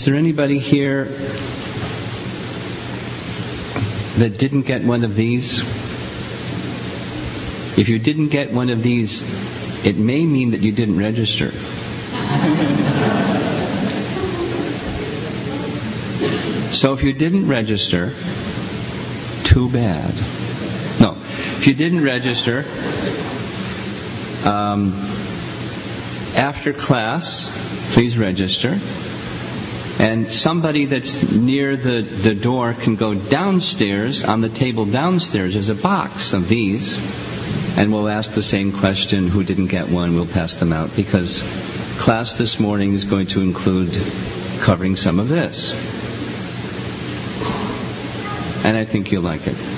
Is there anybody here that didn't get one of these? If you didn't get one of these, it may mean that you didn't register. So if you didn't register, too bad. No, if you didn't register, um, after class, please register. And somebody that's near the, the door can go downstairs. On the table downstairs, there's a box of these. And we'll ask the same question who didn't get one, we'll pass them out. Because class this morning is going to include covering some of this. And I think you'll like it.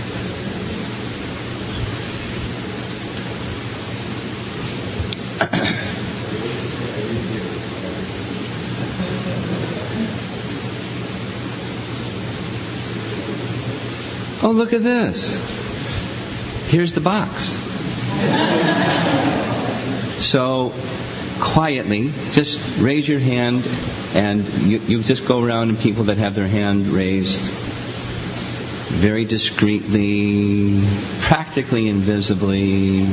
Oh, look at this. Here's the box. So, quietly, just raise your hand, and you, you just go around and people that have their hand raised very discreetly, practically invisibly.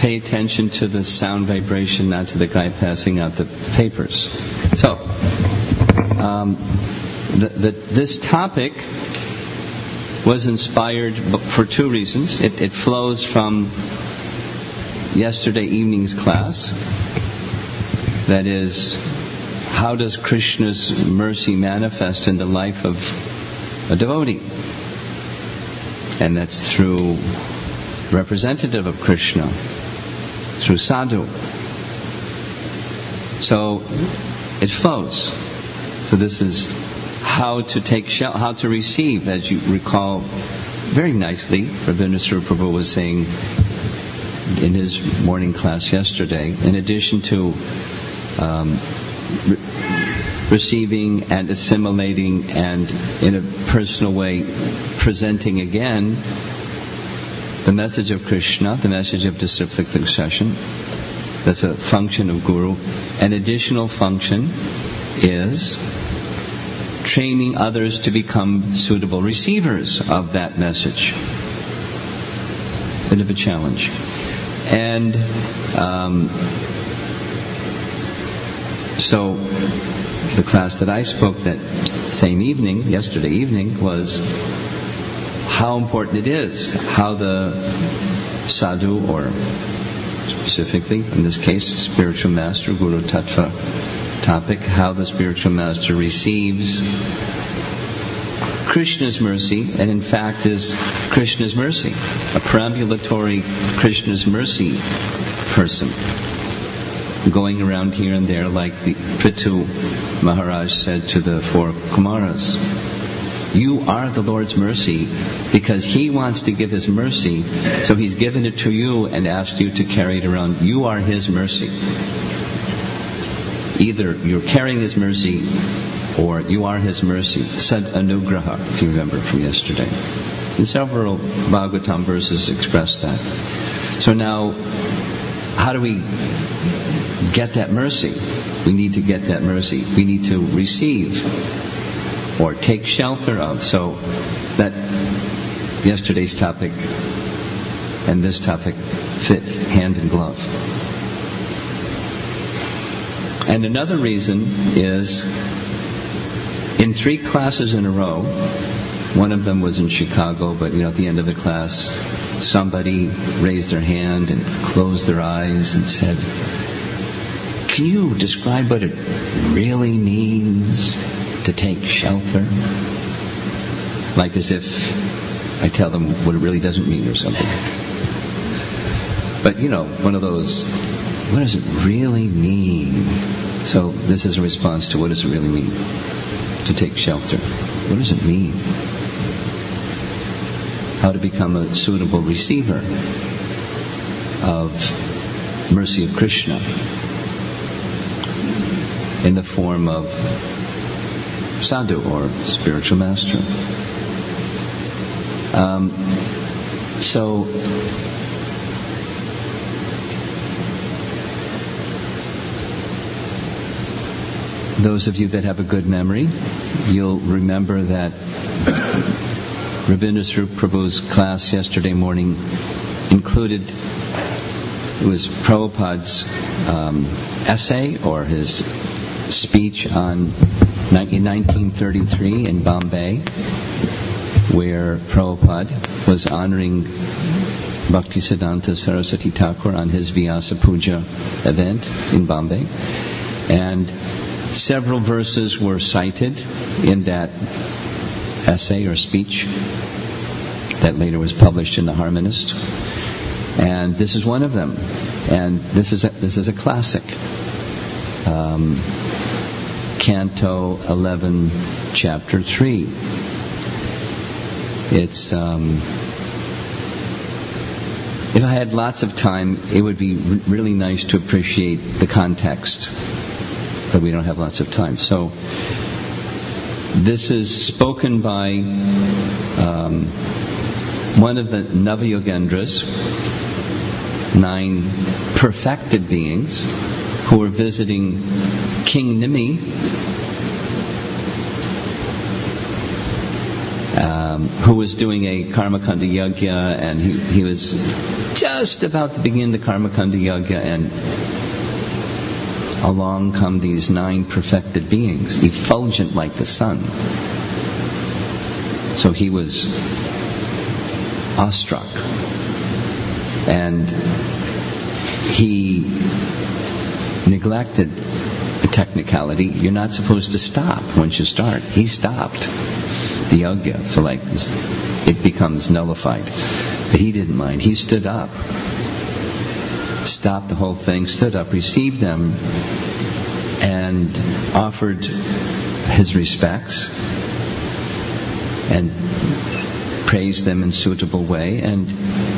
Pay attention to the sound vibration, not to the guy passing out the papers. So, um, the, this topic was inspired for two reasons. It, it flows from yesterday evening's class. That is, how does Krishna's mercy manifest in the life of a devotee? And that's through representative of Krishna, through sadhu. So it flows. So this is how to take shel- how to receive, as you recall very nicely, Rabindra Prabhu was saying in his morning class yesterday, in addition to um, re- receiving and assimilating and in a personal way presenting again the message of Krishna, the message of disciplic succession. That's a function of Guru. An additional function is training others to become suitable receivers of that message. Bit of a challenge. And um, so the class that I spoke that same evening, yesterday evening, was how important it is, how the sadhu, or specifically, in this case, spiritual master, Guru Tattva topic, how the spiritual master receives Krishna's mercy, and in fact is Krishna's mercy, a perambulatory Krishna's mercy person, going around here and there like the Prithu Maharaj said to the four Kumaras. You are the Lord's mercy because He wants to give His mercy, so He's given it to you and asked you to carry it around. You are His mercy. Either you're carrying His mercy or you are His mercy. Sad anugraha, if you remember from yesterday. And several Bhagavatam verses express that. So now, how do we get that mercy? We need to get that mercy. We need to receive or take shelter of. So that yesterday's topic and this topic fit hand in glove. And another reason is in three classes in a row, one of them was in Chicago, but you know, at the end of the class, somebody raised their hand and closed their eyes and said, Can you describe what it really means to take shelter? Like as if I tell them what it really doesn't mean or something. But you know, one of those, what does it really mean? So this is a response to what does it really mean to take shelter? What does it mean? How to become a suitable receiver of mercy of Krishna in the form of sadhu or spiritual master. Um, so those of you that have a good memory, you'll remember that Rabindra Swarup Prabhu's class yesterday morning included it was Prabhupada's um, essay or his speech on in 1933 in Bombay, where Prabhupada was honoring Bhaktisiddhanta Saraswati Thakur on his Vyasa Puja event in Bombay. And several verses were cited in that essay or speech that later was published in the Harmonist. And this is one of them. And this is a, this is a classic. Um, Canto 11, Chapter 3. It's, um, if I had lots of time, it would be really nice to appreciate the context, we don't have lots of time. So, this is spoken by um, one of the Navayogendras, nine perfected beings, who were visiting King Nimi, um, who was doing a Karmakanda Yajna, and he, he was just about to begin the Karmakanda Yajna, and along come these nine perfected beings, effulgent like the sun. So he was awestruck. And he neglected a technicality. You're not supposed to stop once you start. He stopped the yajna. So like it becomes nullified. But he didn't mind. He stood up. Stopped the whole thing, stood up, received them, and offered his respects and praised them in suitable way and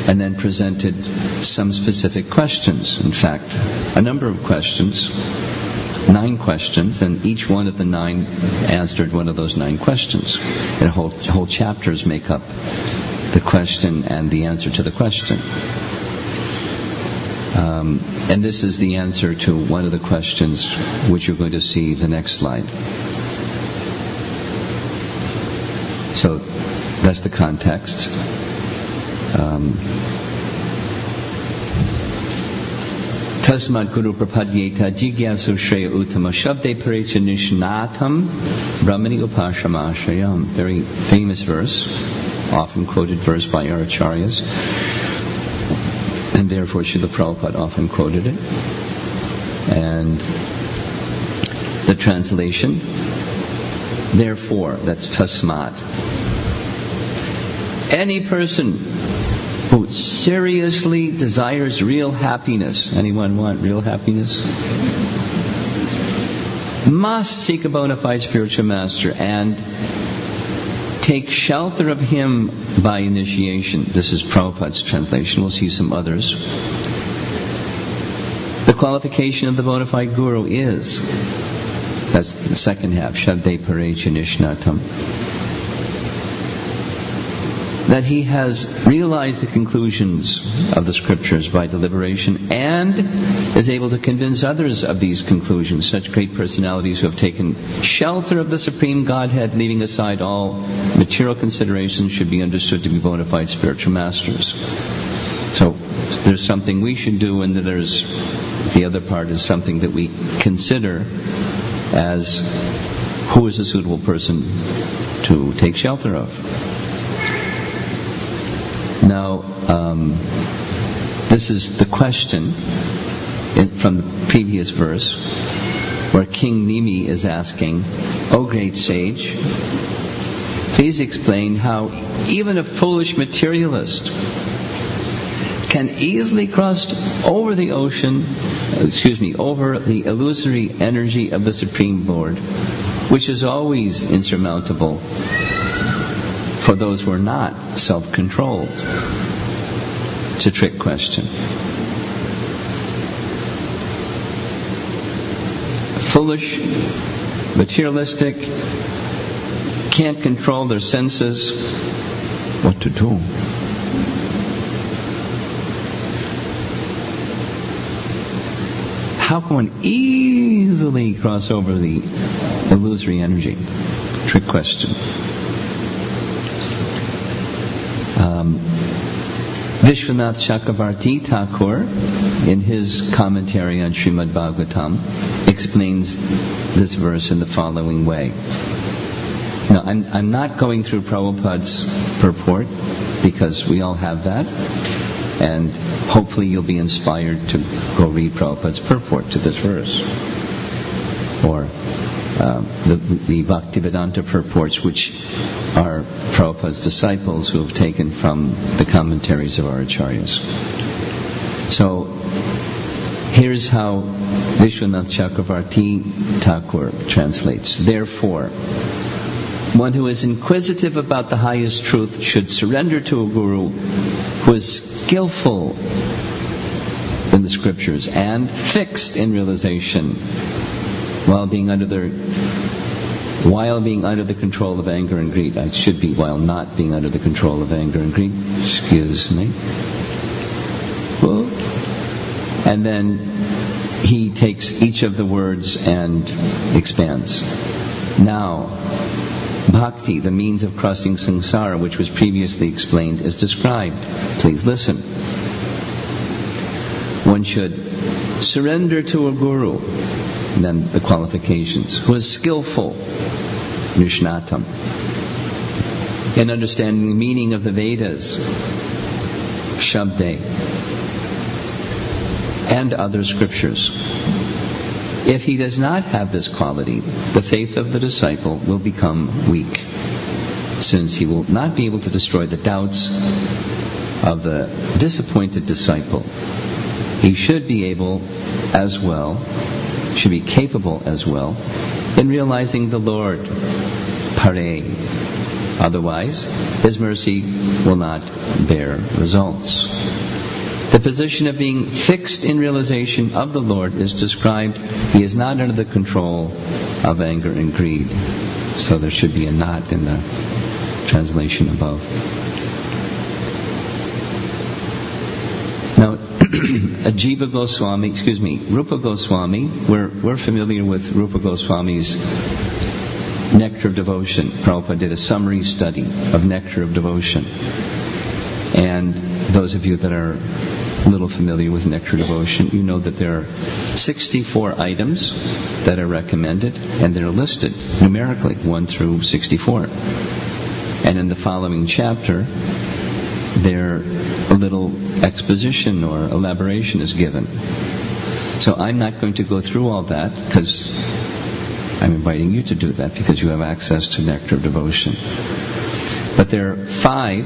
and then presented some specific questions. In fact, a number of questions, nine questions, and each one of the nine answered one of those nine questions. And whole whole chapters make up the question and the answer to the question. Um, and this is the answer to one of the questions which you're going to see the next slide. So that's the context. Um, Tasmat Guru Prapadyeta Jigyasu Shreya Uttama Shabde Parecha Nishnatham Brahmani Upashamashayam. Very famous verse, often quoted verse by our acharyas. Therefore Srila Prabhupada often quoted it. And the translation, therefore, that's tasmat. Any person who seriously desires real happiness, anyone want real happiness? Must seek a bona fide spiritual master and take shelter of him by initiation. This is Prabhupada's translation. We'll see some others. The qualification of the bona fide guru is, that's the second half, Shabde Parecha Nishnatam that he has realized the conclusions of the scriptures by deliberation and is able to convince others of these conclusions. Such great personalities who have taken shelter of the Supreme Godhead, leaving aside all material considerations, should be understood to be bona fide spiritual masters. So there's something we should do, and there's the other part is something that we consider as who is a suitable person to take shelter of. Now, um, this is the question from the previous verse where King Nimi is asking, O great sage, please explain how even a foolish materialist can easily cross over the ocean, excuse me, over the illusory energy of the Supreme Lord, which is always insurmountable for those who are not self-controlled. It's a trick question. Foolish, materialistic, can't control their senses. What to do? how can one easily cross over the illusory energy? Trick question. Um, Vishwanath Chakravarti Thakur, in his commentary on Srimad Bhagavatam, explains this verse in the following way. Now, I'm, I'm not going through Prabhupada's purport because we all have that, and hopefully you'll be inspired to go read Prabhupada's purport to this verse. Or uh, the, the Bhaktivedanta purports, which are Prabhupada's disciples who have taken from the commentaries of our acharyas. So, here's how Vishwanath Chakravarti Thakur translates. Therefore, one who is inquisitive about the highest truth should surrender to a guru who is skillful in the scriptures and fixed in realization while being under the while being under the control of anger and greed. I should be while not being under the control of anger and greed. Excuse me. And then he takes each of the words and expands. Now, bhakti, the means of crossing samsara, which was previously explained, is described. Please listen. One should surrender to a guru, then the qualifications, who is skillful, Nishnatam, in understanding the meaning of the Vedas, Shabde, and other scriptures. If he does not have this quality, the faith of the disciple will become weak, since he will not be able to destroy the doubts of the disappointed disciple. He should be able as well, should be capable as well, in realizing the Lord, pare. Otherwise, his mercy will not bear results. The position of being fixed in realization of the Lord is described. He is not under the control of anger and greed. So there should be a not in the translation above. Now, Ajiva Goswami, excuse me, Rupa Goswami, we're, we're familiar with Rupa Goswami's Nectar of Devotion. Prabhupada did a summary study of Nectar of Devotion. And those of you that are little familiar with Nectar of Devotion, you know that there are 64 items that are recommended, and they're listed numerically, 1 through 64. And in the following chapter, there a little exposition or elaboration is given. So I'm not going to go through all that because I'm inviting you to do that because you have access to Nectar of Devotion. But there are five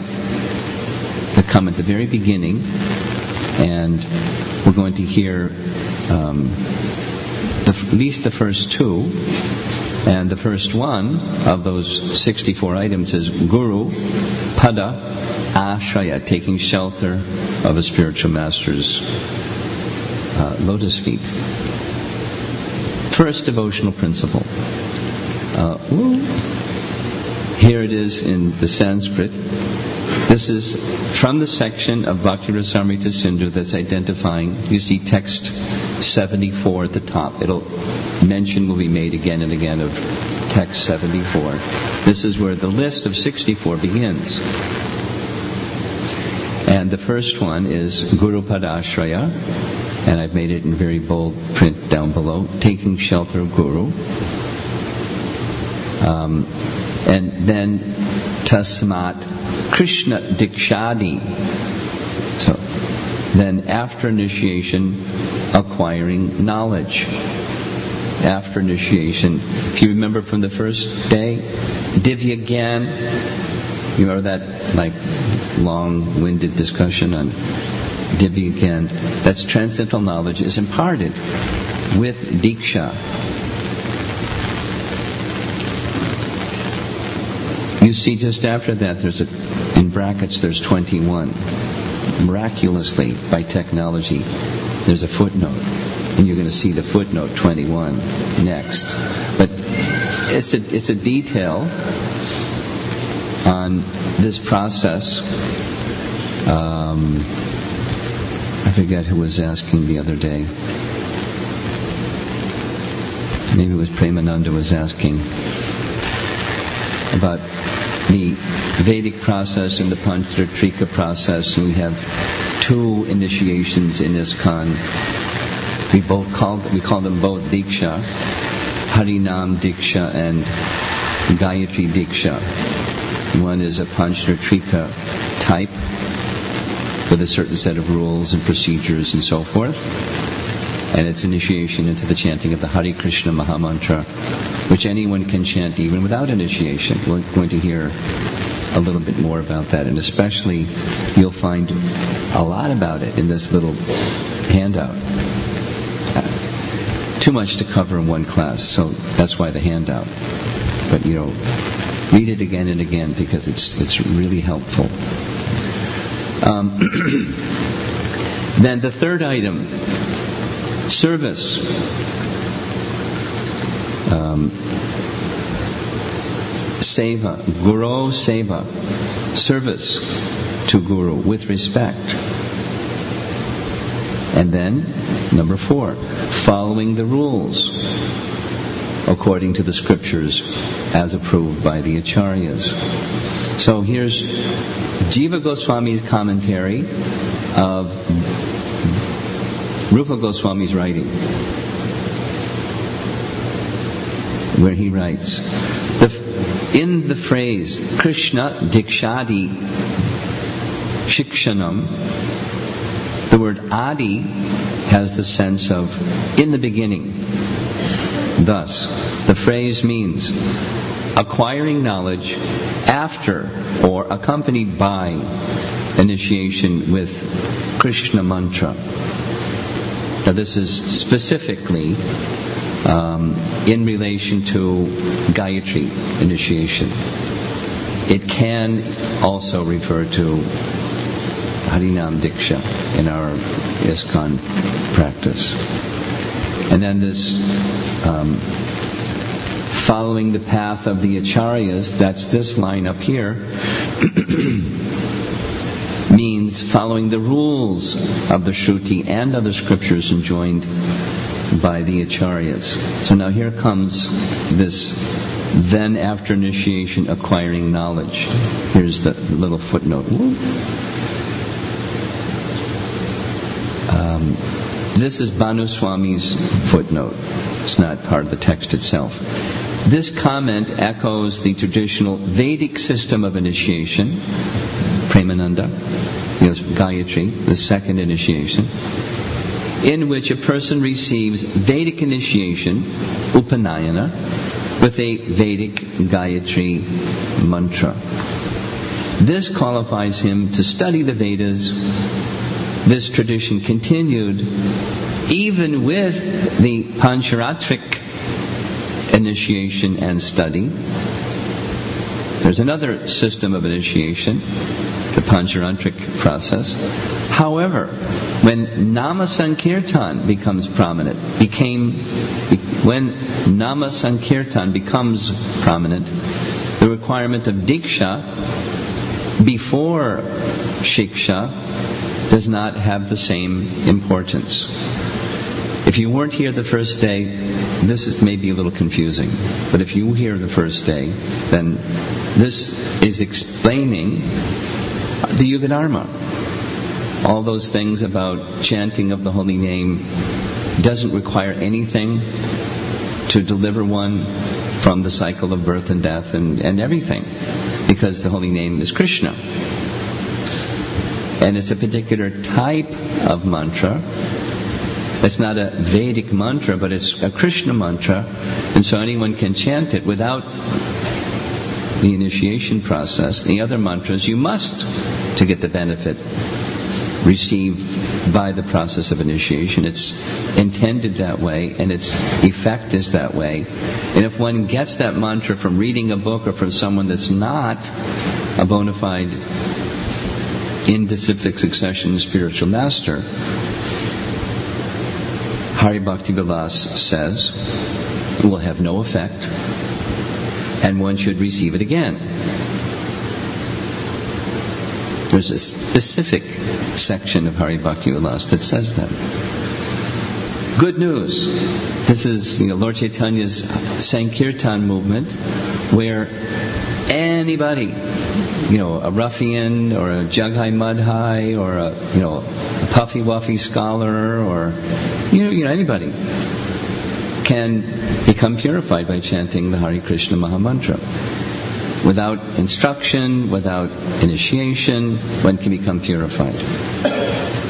that come at the very beginning, and we're going to hear um, the, at least the first two. And the first one of those 64 items is Guru Pada Ashraya, taking shelter of a spiritual master's uh, lotus feet. First devotional principle. Uh, here it is in the Sanskrit. This is from the section of Bhakti Rasamrita Sindhu that's identifying, you see text 74 at the top. It'll, mention will be made again and again of text 74. This is where the list of 64 begins. And the first one is Guru Padashraya, and I've made it in very bold print down below, taking shelter of Guru. Um, and then Tasmat Krishna Dikshadi. So then after initiation, acquiring knowledge. After initiation, if you remember from the first day, Divya Gyan, you remember that like long-winded discussion on Divya Gyan? That's transcendental knowledge is imparted with Diksha. You see just after that there's a, in brackets there's 21. Miraculously, by technology, there's a footnote. And you're going to see the footnote 21 next. But it's a, it's a detail on this process. Um, I forget who was asking the other day. maybe it was Premananda was asking about the Vedic process and the Pancharatrika process, and we have two initiations in ISKCON. We both call we call them both Diksha, Harinam Diksha and Gayatri Diksha. One is a Pancharatrika type with a certain set of rules and procedures and so forth. And it's initiation into the chanting of the Hare Krishna Mahamantra, which anyone can chant even without initiation. We're going to hear a little bit more about that, and especially you'll find a lot about it in this little handout. Too much to cover in one class, so that's why the handout. But you know, read it again and again because it's it's really helpful. Um, then the third item, service. Um, seva, guru seva, service to guru with respect. And then, number four, following the rules according to the scriptures as approved by the acharyas. So here's Jiva Goswami's commentary of Rupa Goswami's writing, where he writes, in the phrase Krishna Dikshadi Shikshanam, the word Adi has the sense of in the beginning. Thus, the phrase means acquiring knowledge after or accompanied by initiation with Krishna mantra. Now, this is specifically um, in relation to Gayatri initiation. It can also refer to Harinam Diksha in our ISKCON practice. And then this um, following the path of the acharyas, that's this line up here, means following the rules of the Shruti and other scriptures enjoined by the acharyas. So now here comes this then after initiation acquiring knowledge. Here's the little footnote. Um, this is Bhanu Swami's footnote. It's not part of the text itself. This comment echoes the traditional Vedic system of initiation, Premananda, yes, Gayatri, the second initiation, in which a person receives Vedic initiation, Upanayana, with a Vedic Gayatri mantra. This qualifies him to study the Vedas. This tradition continued even with the Pancharatric initiation and study. There's another system of initiation, the Pancharatric process. However, when Nama Sankirtan becomes prominent, became, when Nama Sankirtan becomes prominent, the requirement of Diksha before Shiksha does not have the same importance. If you weren't here the first day, this is, may be a little confusing. But if you were here the first day, then this is explaining the Yuga Dharma. All those things about chanting of the holy name doesn't require anything to deliver one from the cycle of birth and death and, and everything. Because the holy name is Krishna. And it's a particular type of mantra it's not a Vedic mantra, but it's a Krishna mantra, and so anyone can chant it without the initiation process. The other mantras you must to get the benefit received by the process of initiation. It's intended that way, and its effect is that way. And if one gets that mantra from reading a book or from someone that's not a bona fide in disciplic succession the spiritual master, Hari Bhakti Vilas says will have no effect and one should receive it again. There's a specific section of Hari Bhakti Vilas that says that. good news. This is you know, Lord Chaitanya's Sankirtan movement where anybody, you know, a ruffian or a Jagai Madhai or a, you know, a puffy wuffy scholar or, you know, you know, anybody can become purified by chanting the Hare Krishna Mahamantra. Without instruction, without initiation, one can become purified.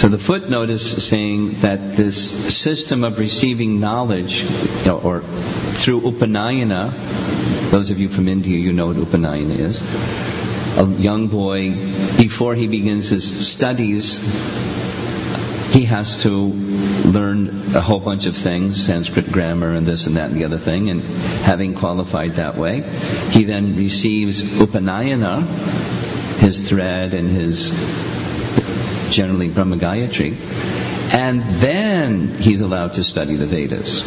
So the footnote is saying that this system of receiving knowledge, or through Upanayana, those of you from India, you know what Upanayana is. A young boy, before he begins his studies, he has to learn a whole bunch of things, Sanskrit grammar and this and that and the other thing, and having qualified that way, he then receives Upanayana, his thread and his generally Brahma Gayatri, and then he's allowed to study the Vedas.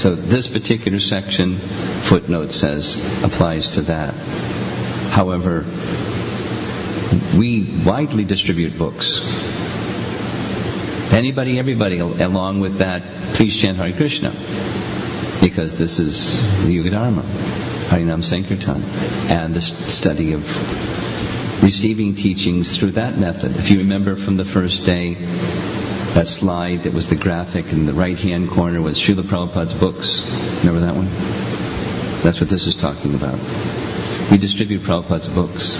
So this particular section, footnote says, applies to that. However, we widely distribute books. Anybody, everybody, along with that, please chant Hare Krishna. Because this is the Yuga Dharma, Harinam Sankirtan, and the study of receiving teachings through that method. If you remember from the first day, that slide that was the graphic in the right hand corner was Srila Prabhupada's books. Remember that one? That's what this is talking about. We distribute Prabhupada's books.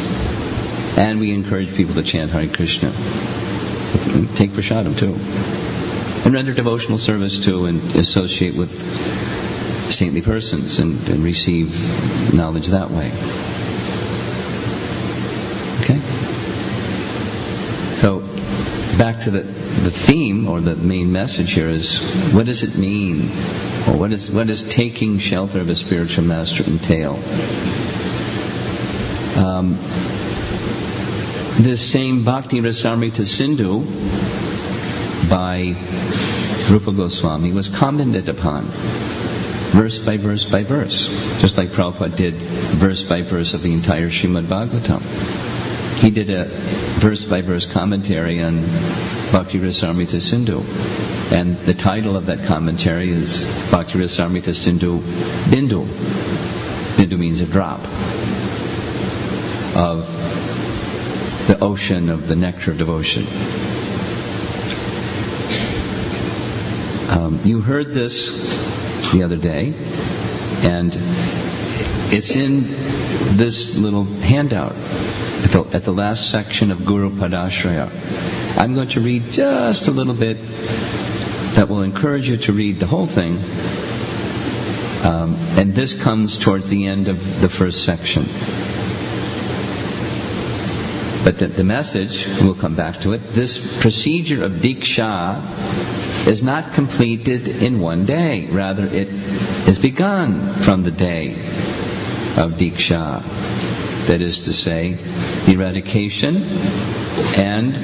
And we encourage people to chant Hare Krishna. Take prasadam too. And render devotional service too and associate with saintly persons and, and receive knowledge that way. Okay? So, back to the, the theme or the main message here is what does it mean? Or what, is, what does taking shelter of a spiritual master entail? Um, this same Bhakti Rasamrita Sindhu by Rupa Goswami was commented upon verse by verse by verse, just like Prabhupada did verse by verse of the entire Srimad Bhagavatam. He did a verse by verse commentary on Bhakti Rasamrita Sindhu. And the title of that commentary is Bhakti Rasamrita Sindhu Bindu. Bindu means a drop of the ocean of the nectar of devotion. Um, you heard this the other day, and it's in this little handout at the, at the last section of Guru Padashraya. I'm going to read just a little bit that will encourage you to read the whole thing. Um, and this comes towards the end of the first section. But the, the message, we'll come back to it, this procedure of Diksha is not completed in one day. Rather, it is begun from the day of Diksha. That is to say, eradication and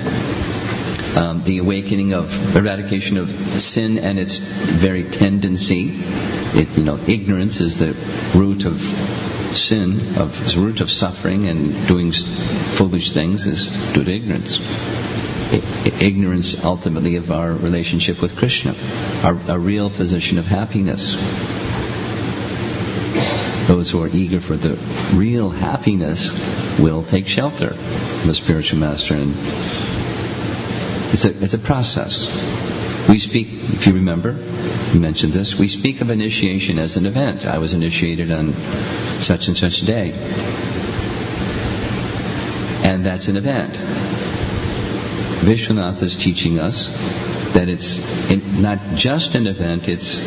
um, the awakening of eradication of sin and its very tendency. It, you know, ignorance is the root of sin, of the root of suffering, and doing foolish things is due to ignorance. Ignorance ultimately of our relationship with Krishna, our, our real position of happiness. Those who are eager for the real happiness will take shelter from the spiritual master, and it's a it's a process. We speak, if you remember, we mentioned this. We speak of initiation as an event. I was initiated on such and such a day, and that's an event. Vishwanath is teaching us that it's not just an event; it's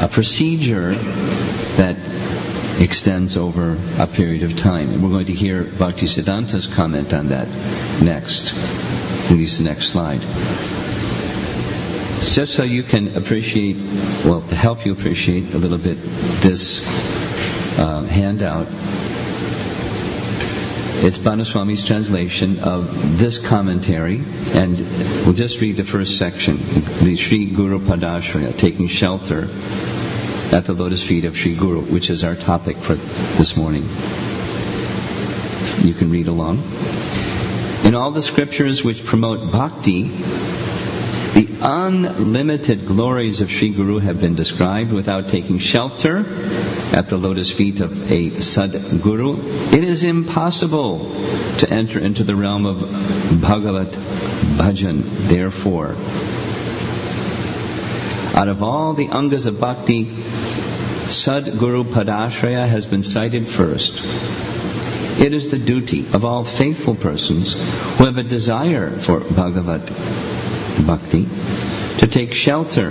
a procedure that extends over a period of time. We're going to hear Bhaktisiddhanta's comment on that next. At least the next slide. Just so you can appreciate, well, to help you appreciate a little bit this uh, handout. It's Bhanu Swami's translation of this commentary, and we'll just read the first section, the Sri Guru Padashraya, taking shelter at the lotus feet of Sri Guru, which is our topic for this morning. you can read along. In all the scriptures which promote bhakti, the unlimited glories of Sri Guru have been described without taking shelter at the lotus feet of a Sadguru. It is impossible to enter into the realm of Bhagavat Bhajan. Therefore, out of all the angas of bhakti, Sadguru Padashraya has been cited first. It is the duty of all faithful persons who have a desire for Bhagavad Bhakti to take shelter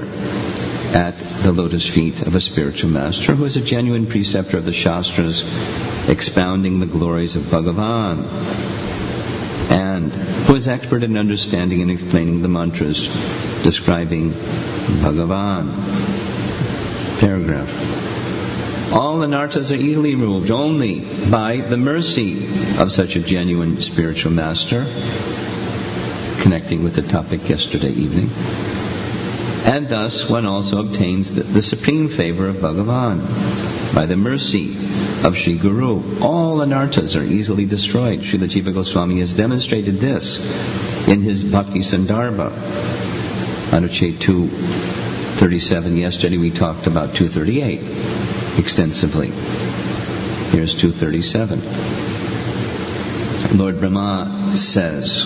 at the lotus feet of a spiritual master who is a genuine preceptor of the Shastras expounding the glories of Bhagavan and who is expert in understanding and explaining the mantras describing Bhagavan. Paragraph. All anarthas are easily removed only by the mercy of such a genuine spiritual master, connecting with the topic yesterday evening. And thus one also obtains the, the supreme favor of Bhagavan by the mercy of Sri Guru. All anarthas are easily destroyed. Srila Jiva Goswami has demonstrated this in his Bhakti Sandarbha. Anuchet 237. Yesterday we talked about 238 extensively. Here's 237. Lord Brahma says,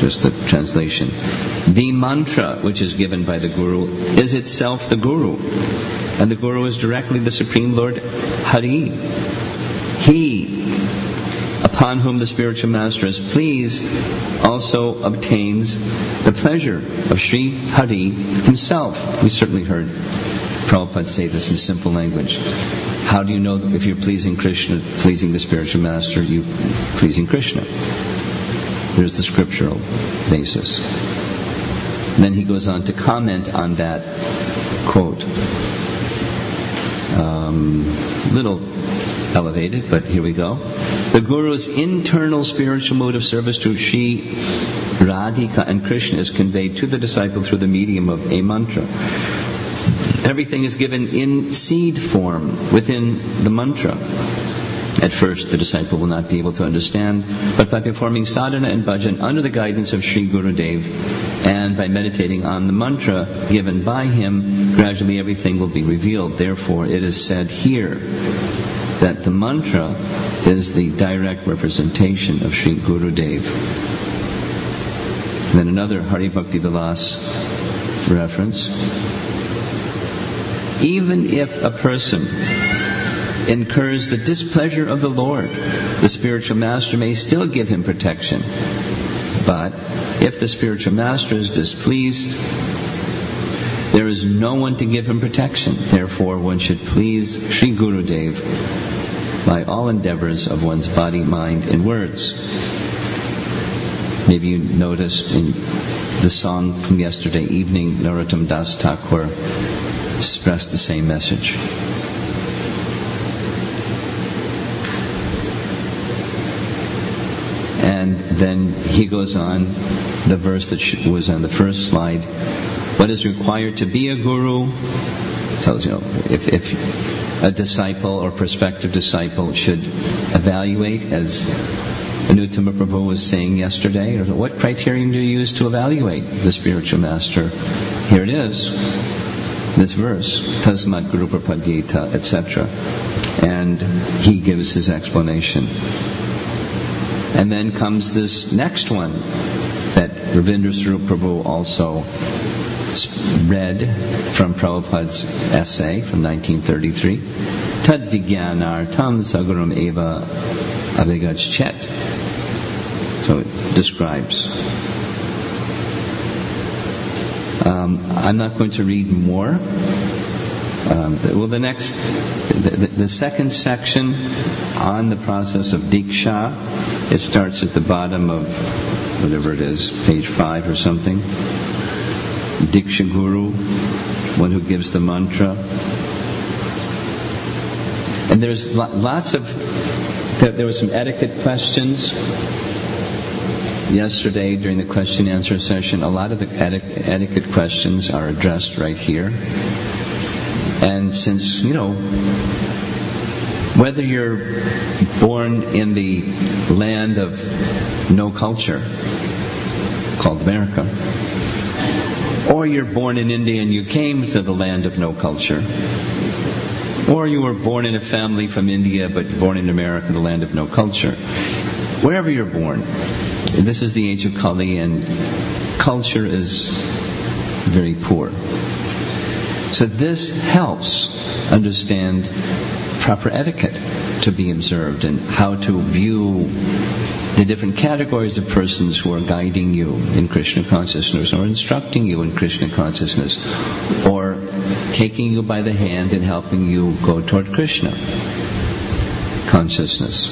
just the translation, the mantra which is given by the Guru is itself the Guru. And the Guru is directly the Supreme Lord Hari. He, upon whom the spiritual master is pleased, also obtains the pleasure of Sri Hari himself. We certainly heard Prabhupada say this in simple language. How do you know if you're pleasing Krishna, pleasing the spiritual master, you pleasing Krishna? There's the scriptural basis. then he goes on to comment on that quote. Um, little elevated, but here we go. The Guru's internal spiritual mode of service to Sri Radhika and Krishna is conveyed to the disciple through the medium of a mantra. Everything is given in seed form within the mantra. At first, the disciple will not be able to understand, but by performing sadhana and bhajan under the guidance of Sri Gurudev and by meditating on the mantra given by him, gradually everything will be revealed. Therefore, it is said here that the mantra is the direct representation of Sri Gurudev. Then another Hari Bhakti Vilas reference. Even if a person incurs the displeasure of the Lord, the spiritual master may still give him protection. But if the spiritual master is displeased, there is no one to give him protection. Therefore, one should please Sri Gurudev by all endeavors of one's body, mind, and words. Maybe you noticed in the song from yesterday evening, Narottam Das Thakur expressed the same message. And then he goes on, the verse that was on the first slide. What is required to be a guru? So, you know, if, if a disciple or prospective disciple should evaluate, as Anuttama Prabhu was saying yesterday, what criterion do you use to evaluate the spiritual master? Here it is, this verse, Tasmat Guru Prapadyeta, etc. And he gives his explanation. And then comes this next one Ravindra Swarup Prabhu also read from Prabhupada's essay from 1933. Tad Vijnanartam Sagaram Eva Avigachet. So it describes. Um, I'm not going to read more. Um, well, the next, the, the, second section on the process of Diksha, it starts at the bottom of whatever it is, page five or something. Diksha Guru, one who gives the mantra. And there's lots of, there were some etiquette questions yesterday during the question and answer session. A lot of the etiquette questions are addressed right here. And since, you know, Whether you're born in the land of no culture, called America, or you're born in India and you came to the land of no culture, or you were born in a family from India but born in America, the land of no culture. Wherever you're born, this is the age of Kali and culture is very poor. So this helps understand proper etiquette to be observed and how to view the different categories of persons who are guiding you in Krishna consciousness or instructing you in Krishna consciousness or taking you by the hand and helping you go toward Krishna consciousness.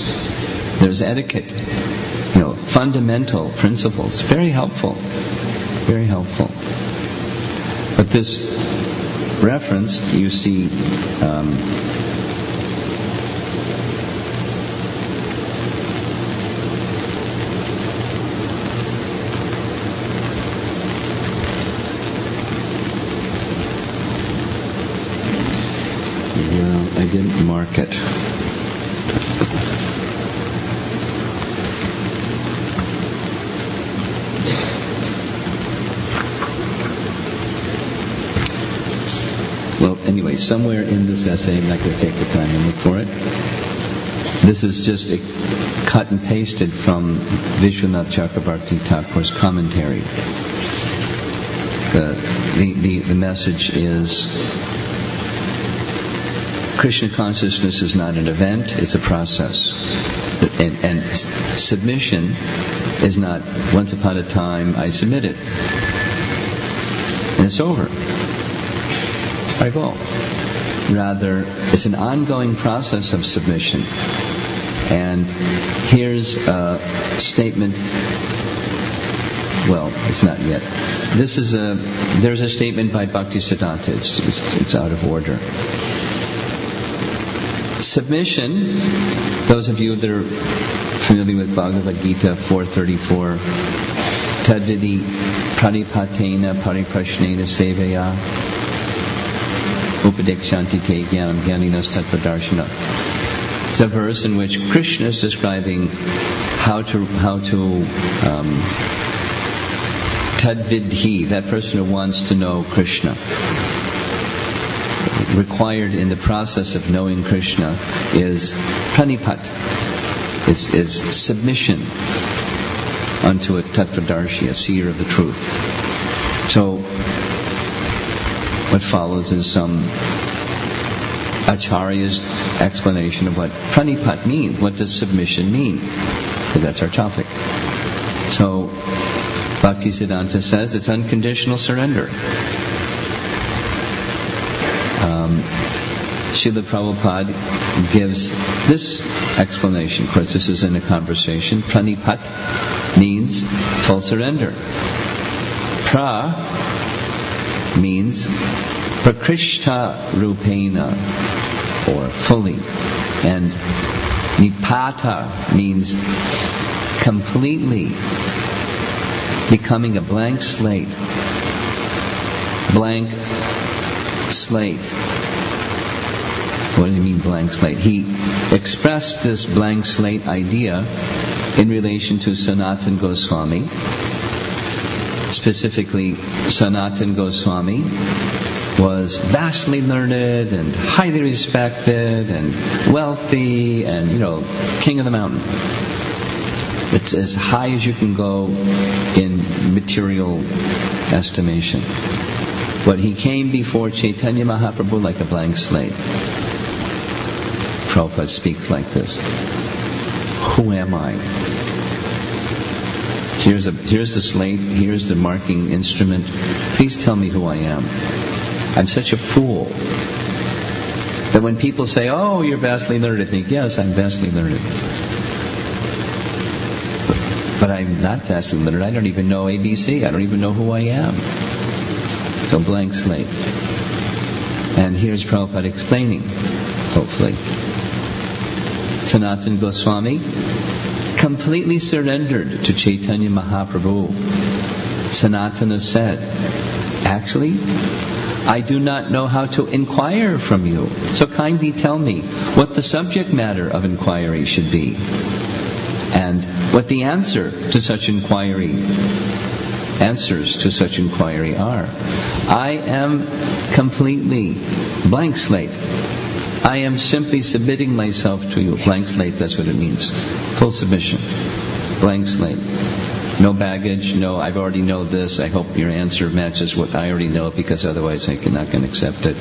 There's etiquette, you know, fundamental principles, very helpful, very helpful. But this reference, you see, um, yeah, I didn't mark it. Well, anyway, somewhere in this essay, I'm not going to take the time and look for it. This is just cut and pasted from Vishwanath Chakravarti Thakur's commentary. The, the, the, the message is Krishna consciousness is not an event, it's a process. And, and submission is not once upon a time I submitted. And it's over. I go. Rather, it's an ongoing process of submission. And here's a statement. Well, it's not yet. This is a. There's a statement by Bhakti Siddhanta. It's, it's, it's out of order. Submission. Those of you that are familiar with Bhagavad Gita 434, Tadvidi pranipatena pariprashnena sevaya upadekshanti te jnanam jnaninas tattvadarshana. It's a verse in which Krishna is describing how to how to um, tadvidhi, that person who wants to know Krishna. Required in the process of knowing Krishna is pranipat, is, is submission unto a tattvadarshi, a seer of the truth. So what follows is some Acharya's explanation of what pranipat means. What does submission mean? Because that's our topic. So, Bhakti Siddhanta says it's unconditional surrender. Um, Srila Prabhupada gives this explanation. Of course, this is in a conversation. Pranipat means full surrender. Pra means prakrishta rupena, or fully. And nipata means completely becoming a blank slate. Blank slate. What does he mean, blank slate? He expressed this blank slate idea in relation to Sanatan Goswami. Specifically, Sanatan Goswami was vastly learned and highly respected and wealthy and, you know, king of the mountain. It's as high as you can go in material estimation. But he came before Chaitanya Mahaprabhu like a blank slate. Prabhupada speaks like this. Who am I? Here's, a, here's the slate, here's the marking instrument. Please tell me who I am. I'm such a fool that when people say, oh, you're vastly learned, I think, yes, I'm vastly learned. But I'm not vastly learned. I don't even know ABC. I don't even know who I am. So blank slate. And here's Prabhupada explaining, hopefully. Sanatan Goswami completely surrendered to Chaitanya Mahaprabhu. Sanatana said, actually, I do not know how to inquire from you. So kindly tell me what the subject matter of inquiry should be and what the answer to such inquiry answers to such inquiry are. I am completely blank slate. I am simply submitting myself to you. Blank slate, that's what it means. Full submission. Blank slate. No baggage, no, I've already know this. I hope your answer matches what I already know because otherwise I'm not going to accept it.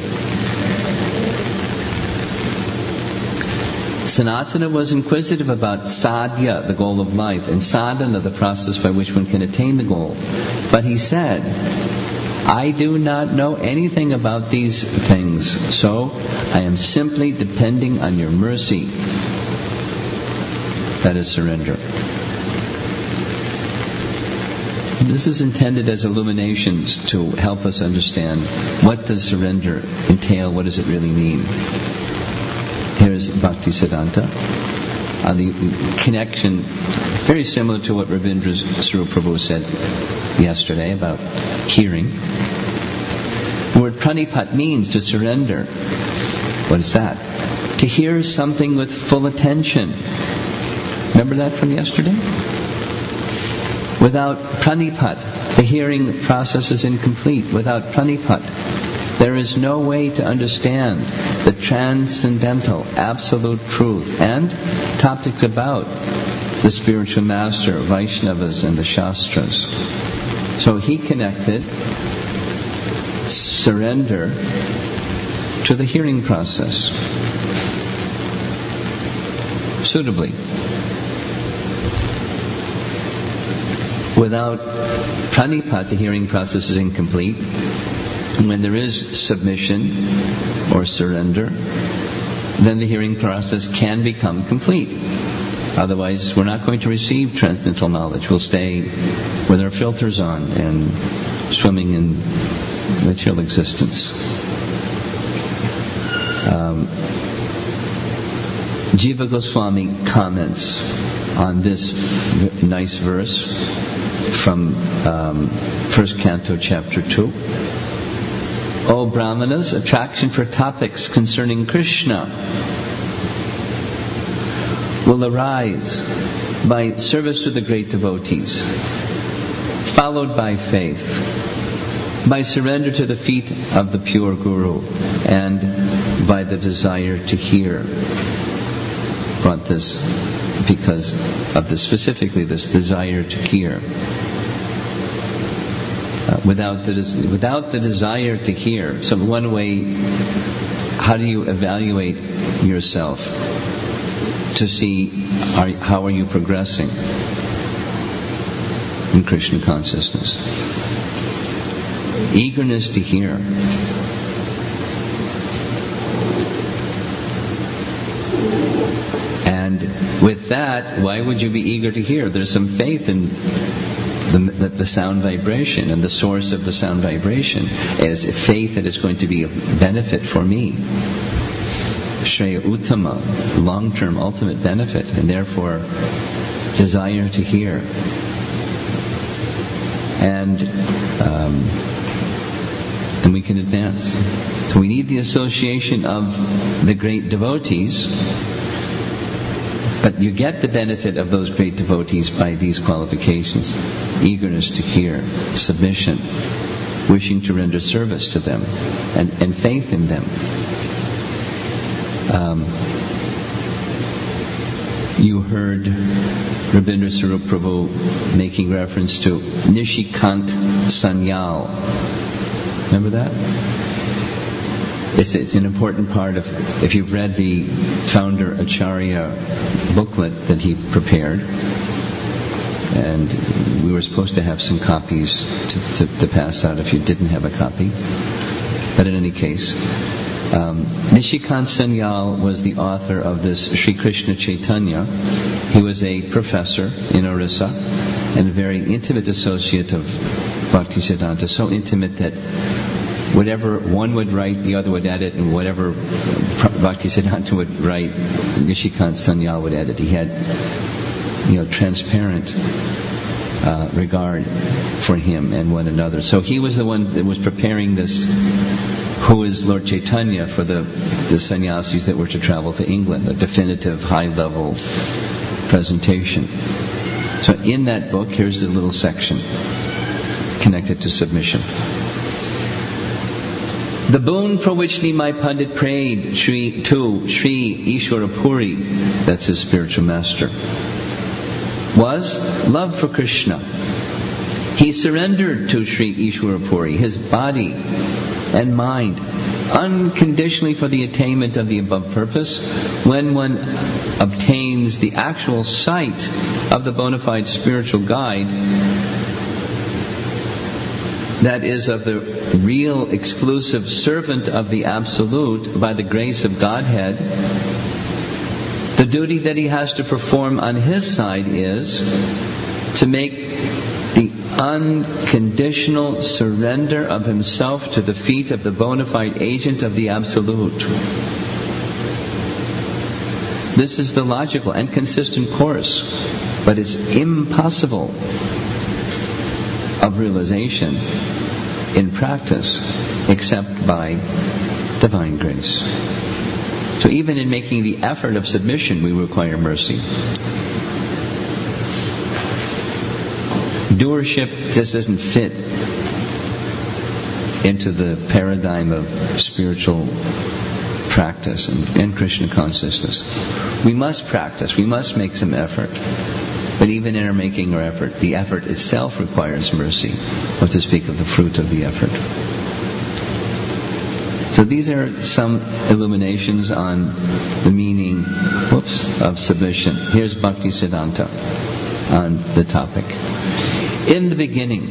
Sanatana was inquisitive about sadhya, the goal of life, and sadhana, the process by which one can attain the goal. But he said, I do not know anything about these things, so I am simply depending on your mercy. That is surrender. This is intended as illuminations to help us understand what does surrender entail, what does it really mean. Here's Bhakti Siddhanta. Uh, the connection, very similar to what Ravindra Swarup Prabhu said yesterday about hearing. The word pranipat means to surrender. What is that? To hear something with full attention. Remember that from yesterday? Without pranipat, the hearing process is incomplete. Without pranipat, there is no way to understand the transcendental, absolute truth and topics about the spiritual master, Vaishnavas, and the Shastras. So he connected surrender to the hearing process suitably. Without pranipat, the hearing process is incomplete. When there is submission or surrender, then the hearing process can become complete. Otherwise, we're not going to receive transcendental knowledge. We'll stay with our filters on and swimming in material existence. Um, Jiva Goswami comments on this nice verse from um, First Canto, Chapter 2. O Brahmanas, attraction for topics concerning Krishna will arise by service to the great devotees, followed by faith, by surrender to the feet of the pure Guru, and by the desire to hear. Brought this because of the specifically this desire to hear. Uh, without the without the desire to hear, so one way, how do you evaluate yourself to see are, how are you progressing in Krishna consciousness? Eagerness to hear. And with that, why would you be eager to hear? There's some faith in the, the, sound vibration and the source of the sound vibration is faith that is going to be a benefit for me. Shreya Uttama, long-term ultimate benefit, and therefore desire to hear. And um, then we can advance. So we need the association of the great devotees but you get the benefit of those great devotees by these qualifications eagerness to hear, submission, wishing to render service to them, and, and faith in them. Um, you heard Ravindra Swarup Prabhu making reference to Nishikant Sanyal. Remember that? It's, it's, an important part of, if you've read the founder Acharya booklet that he prepared, and we were supposed to have some copies to, to, to pass out if you didn't have a copy. But in any case, um, Nishikant Sanyal was the author of this Sri Krishna Chaitanya. He was a professor in Orissa and a very intimate associate of Bhakti Siddhanta, so intimate that whatever one would write, the other would edit, and whatever Bhaktisiddhanta would write, Nishikant Sanyal would edit. He had, you know, transparent uh, regard for him and one another. So he was the one that was preparing this, who is Lord Chaitanya, for the, the sannyasis that were to travel to England, a definitive high level presentation. So in that book, here's a little section connected to submission. The boon for which Nimai Pandit prayed Shri, to Sri Ishwarapuri, that's his spiritual master, was love for Krishna. He surrendered to Sri Ishwarapuri, his body and mind unconditionally for the attainment of the above purpose when one obtains the actual sight of the bona fide spiritual guide that is of the real exclusive servant of the Absolute by the grace of Godhead, the duty that he has to perform on his side is to make the unconditional surrender of himself to the feet of the bona fide agent of the Absolute. This is the logical and consistent course, but it's impossible of realization in practice except by divine grace. So even in making the effort of submission, we require mercy. Doership just doesn't fit into the paradigm of spiritual practice and, and Krishna consciousness. We must practice, we must make some effort. But even in our making our effort, the effort itself requires mercy, what to speak of the fruit of the effort. So these are some illuminations on the meaning whoops, of submission. Here's Bhakti Siddhanta on the topic. In the beginning,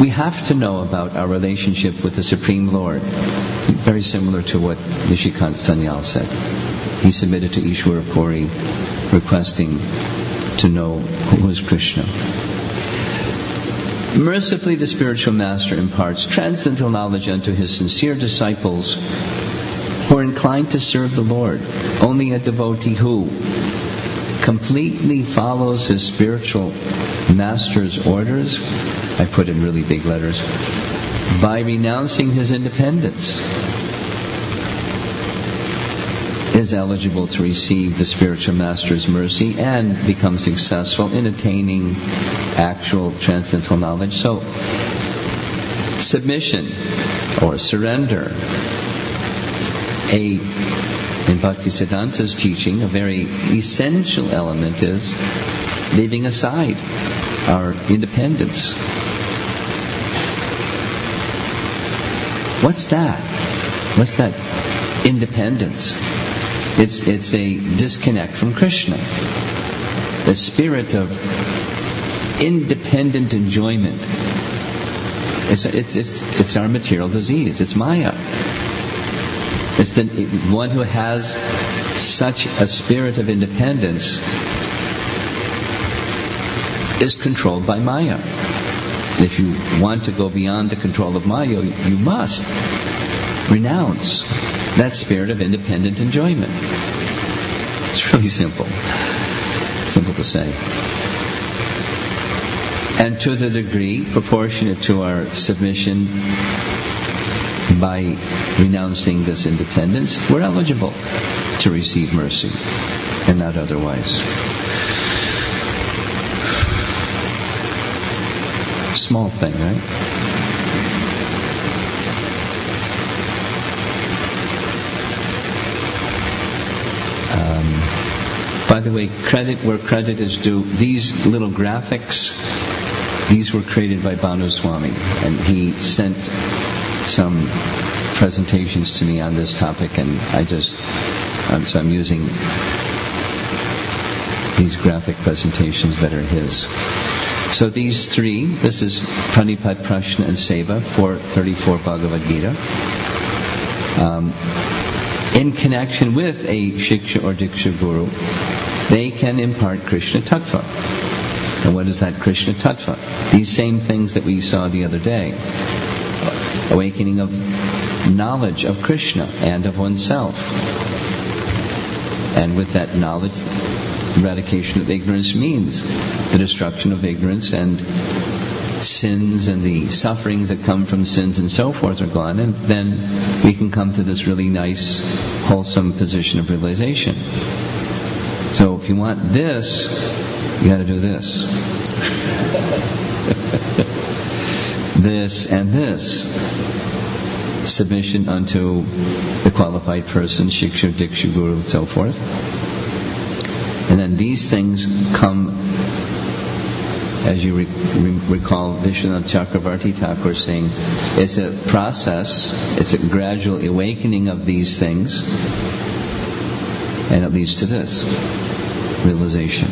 we have to know about our relationship with the Supreme Lord. Very similar to what Nishikant Sanyal said. He submitted to Ishwara Puri requesting to know who is Krishna. Mercifully, the spiritual master imparts transcendental knowledge unto his sincere disciples who are inclined to serve the Lord. Only a devotee who completely follows his spiritual master's orders, I put in really big letters, by renouncing his independence, is eligible to receive the spiritual master's mercy and become successful in attaining actual transcendental knowledge. So, submission or surrender, a in Bhaktisiddhanta's teaching, a very essential element is leaving aside our independence. What's that? What's that independence? It's, it's a disconnect from Krishna. The spirit of independent enjoyment. It's, it's, it's, it's our material disease. It's Maya. It's the one who has such a spirit of independence is controlled by Maya. If you want to go beyond the control of Maya, you must renounce that spirit of independent enjoyment. It's really simple. Simple to say. And to the degree proportionate to our submission by renouncing this independence, we're eligible to receive mercy and not otherwise. Small thing, right? Um, by the way, credit where credit is due. These little graphics, these were created by Bhanu Swami, and he sent some presentations to me on this topic, and I just, um, so I'm using these graphic presentations that are his. So these three, this is Pranipat, Prashna, and Seva, 434 Bhagavad Gita. Um, in connection with a Shiksha or Diksha Guru, they can impart Krishna Tattva. And what is that Krishna Tattva? These same things that we saw the other day. Awakening of knowledge of Krishna and of oneself. And with that knowledge, eradication of ignorance means the destruction of ignorance and sins and the sufferings that come from sins and so forth are gone, and then we can come to this really nice, wholesome position of realization. So if you want this, you got to do this. this and this. Submission unto the qualified person, shiksha, diksha, guru, and so forth. And then these things come, as you re- re- recall Vishwanath Chakravarti Thakur saying, it's a process, it's a gradual awakening of these things, and it leads to this realization.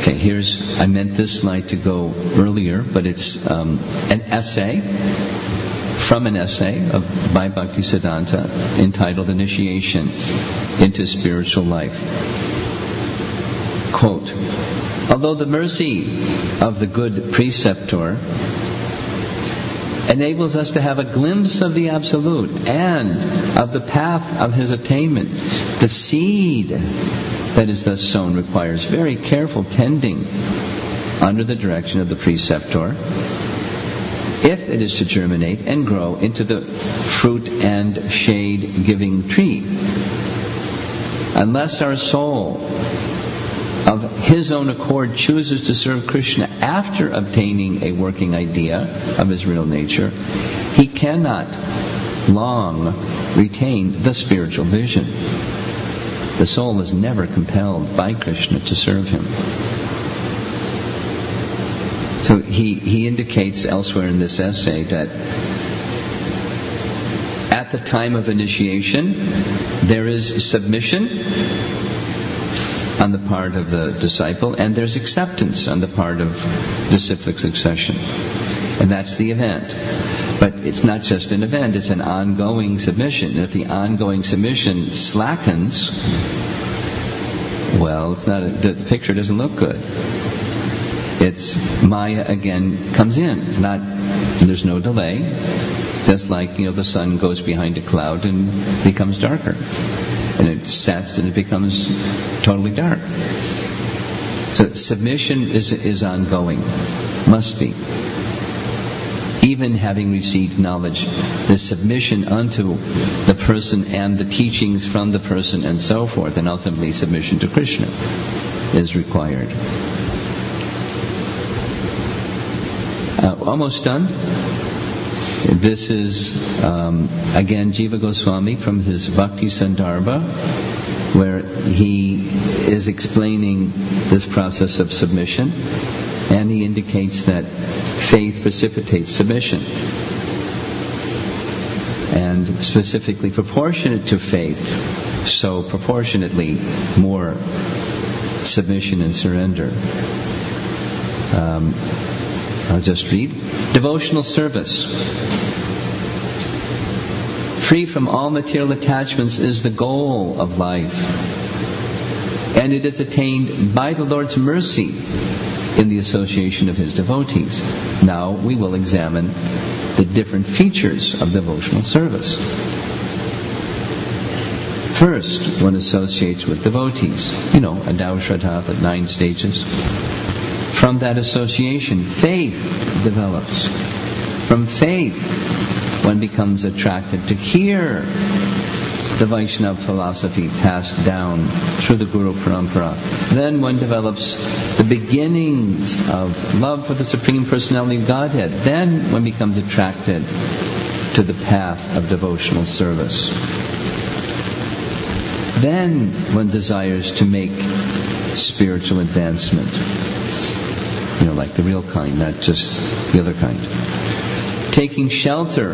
Okay, here's, I meant this slide to go earlier, but it's um, an essay from an essay of, by Bhakti Siddhanta entitled Initiation into Spiritual Life. Quote, Although the mercy of the good preceptor enables us to have a glimpse of the Absolute and of the path of his attainment, the seed that is thus sown requires very careful tending under the direction of the preceptor if it is to germinate and grow into the fruit and shade giving tree. Unless our soul of his own accord chooses to serve Krishna after obtaining a working idea of his real nature, he cannot long retain the spiritual vision. The soul is never compelled by Krishna to serve him. So he, he indicates elsewhere in this essay that at the time of initiation, there is submission on the part of the disciple, and there's acceptance on the part of disciplic succession. And that's the event. But it's not just an event, it's an ongoing submission. And if the ongoing submission slackens, well, it's not a, the picture doesn't look good. It's Maya again comes in. Not there's no delay. Just like you know the sun goes behind a cloud and becomes darker, and it sets and it becomes totally dark. So submission is is ongoing, must be. Even having received knowledge, the submission unto the person and the teachings from the person and so forth, and ultimately submission to Krishna is required. Uh, almost done. This is, um, again, Jiva Goswami from his Bhakti Sandarbha, where he is explaining this process of submission, and he indicates that faith precipitates submission. And specifically proportionate to faith, so proportionately more submission and surrender. Um, I'll just read. Devotional service. Free from all material attachments is the goal of life. And it is attained by the Lord's mercy in the association of His devotees. Now we will examine the different features of devotional service. First, one associates with devotees. You know, Adau Shraddha, the nine stages. From that association, faith develops. From faith, one becomes attracted to hear the Vaishnava philosophy passed down through the Guru Parampara. Then one develops the beginnings of love for the Supreme Personality of Godhead. Then one becomes attracted to the path of devotional service. Then one desires to make spiritual advancement you know, like the real kind, not just the other kind. Taking shelter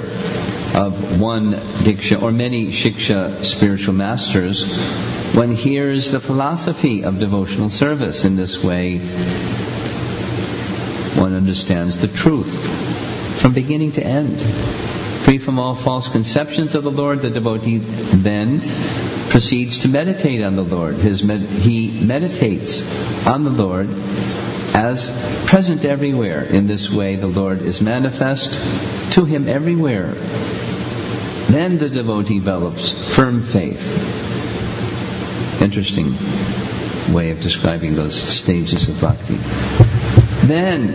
of one diksha or many shiksha spiritual masters, one hears the philosophy of devotional service. In this way, one understands the truth from beginning to end. Free from all false conceptions of the Lord, the devotee then proceeds to meditate on the Lord. Med- he meditates on the Lord as present everywhere. In this way, the Lord is manifest to him everywhere. Then the devotee develops firm faith. Interesting. way of describing those stages of bhakti. Then